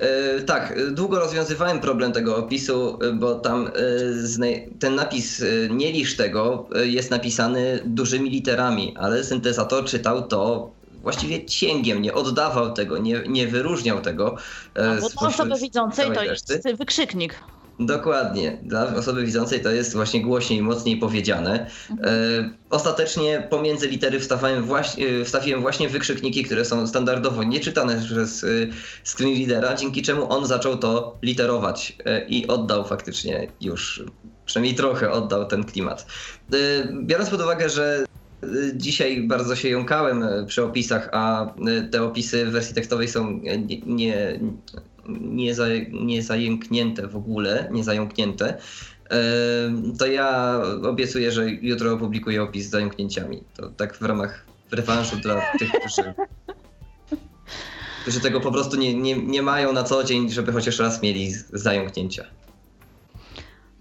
E, tak, długo rozwiązywałem problem tego opisu, bo tam e, ten napis e, nie lisz tego jest napisany dużymi literami, ale syntezator czytał to właściwie cięgiem, nie oddawał tego, nie, nie wyróżniał tego. A, bo dla osoby widzącej to jest wykrzyknik. Dokładnie. Dla osoby widzącej to jest właśnie głośniej, mocniej powiedziane. Mhm. E, ostatecznie pomiędzy litery wstawałem właśnie, e, wstawiłem właśnie wykrzykniki, które są standardowo nieczytane przez e, screen readera, dzięki czemu on zaczął to literować i oddał faktycznie już, przynajmniej trochę oddał ten klimat. Biorąc pod uwagę, że Dzisiaj bardzo się jąkałem przy opisach, a te opisy w wersji tekstowej są nie, nie, nie, za, nie zajęknięte w ogóle, nie zająknięte, to ja obiecuję, że jutro opublikuję opis z zająknięciami. To tak w ramach rewanszu dla tych, którzy, którzy tego po prostu nie, nie, nie mają na co dzień, żeby chociaż raz mieli zająknięcia.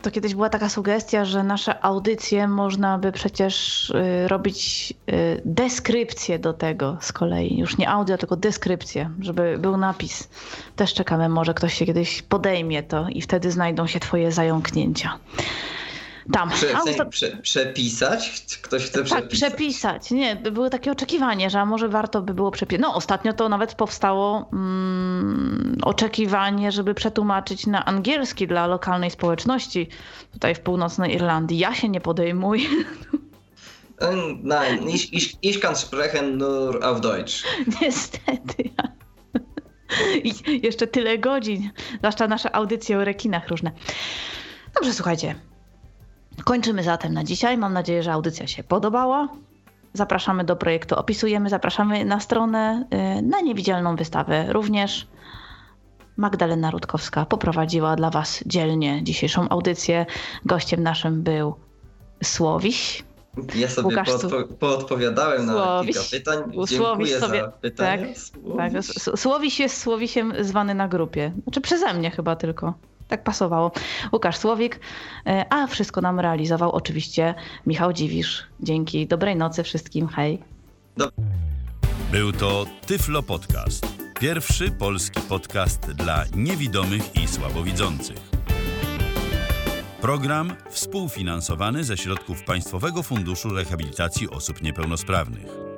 To kiedyś była taka sugestia, że nasze audycje można by przecież y, robić y, deskrypcję do tego z kolei. Już nie audio, tylko deskrypcję, żeby był napis. Też czekamy, może ktoś się kiedyś podejmie to i wtedy znajdą się twoje zająknięcia tam. Prze, prze, przepisać? Ktoś chce przepisać? Tak, przepisać. Nie, było takie oczekiwanie, że może warto by było przepisać. No ostatnio to nawet powstało mm, oczekiwanie, żeby przetłumaczyć na angielski dla lokalnej społeczności tutaj w północnej Irlandii. Ja się nie podejmuję. Nein, ich, ich, ich kann sprechen nur auf Deutsch. Niestety. I jeszcze tyle godzin, zwłaszcza nasze audycje o rekinach różne. Dobrze, słuchajcie. Kończymy zatem na dzisiaj. Mam nadzieję, że audycja się podobała. Zapraszamy do projektu Opisujemy, zapraszamy na stronę, y, na niewidzialną wystawę również. Magdalena Rutkowska poprowadziła dla Was dzielnie dzisiejszą audycję. Gościem naszym był Słowiś. Ja sobie Łukasz, poodpo poodpowiadałem na kilka pytań. Dziękuję sobie, za pytania. Tak, tak. Słowiś jest Słowisiem zwany na grupie. Znaczy przeze mnie chyba tylko tak pasowało. Łukasz Słowik, e, a wszystko nam realizował oczywiście Michał Dziwisz. Dzięki, dobrej nocy wszystkim, hej. Był to Tyflo Podcast. Pierwszy polski podcast dla niewidomych i słabowidzących. Program współfinansowany ze środków Państwowego Funduszu Rehabilitacji Osób Niepełnosprawnych.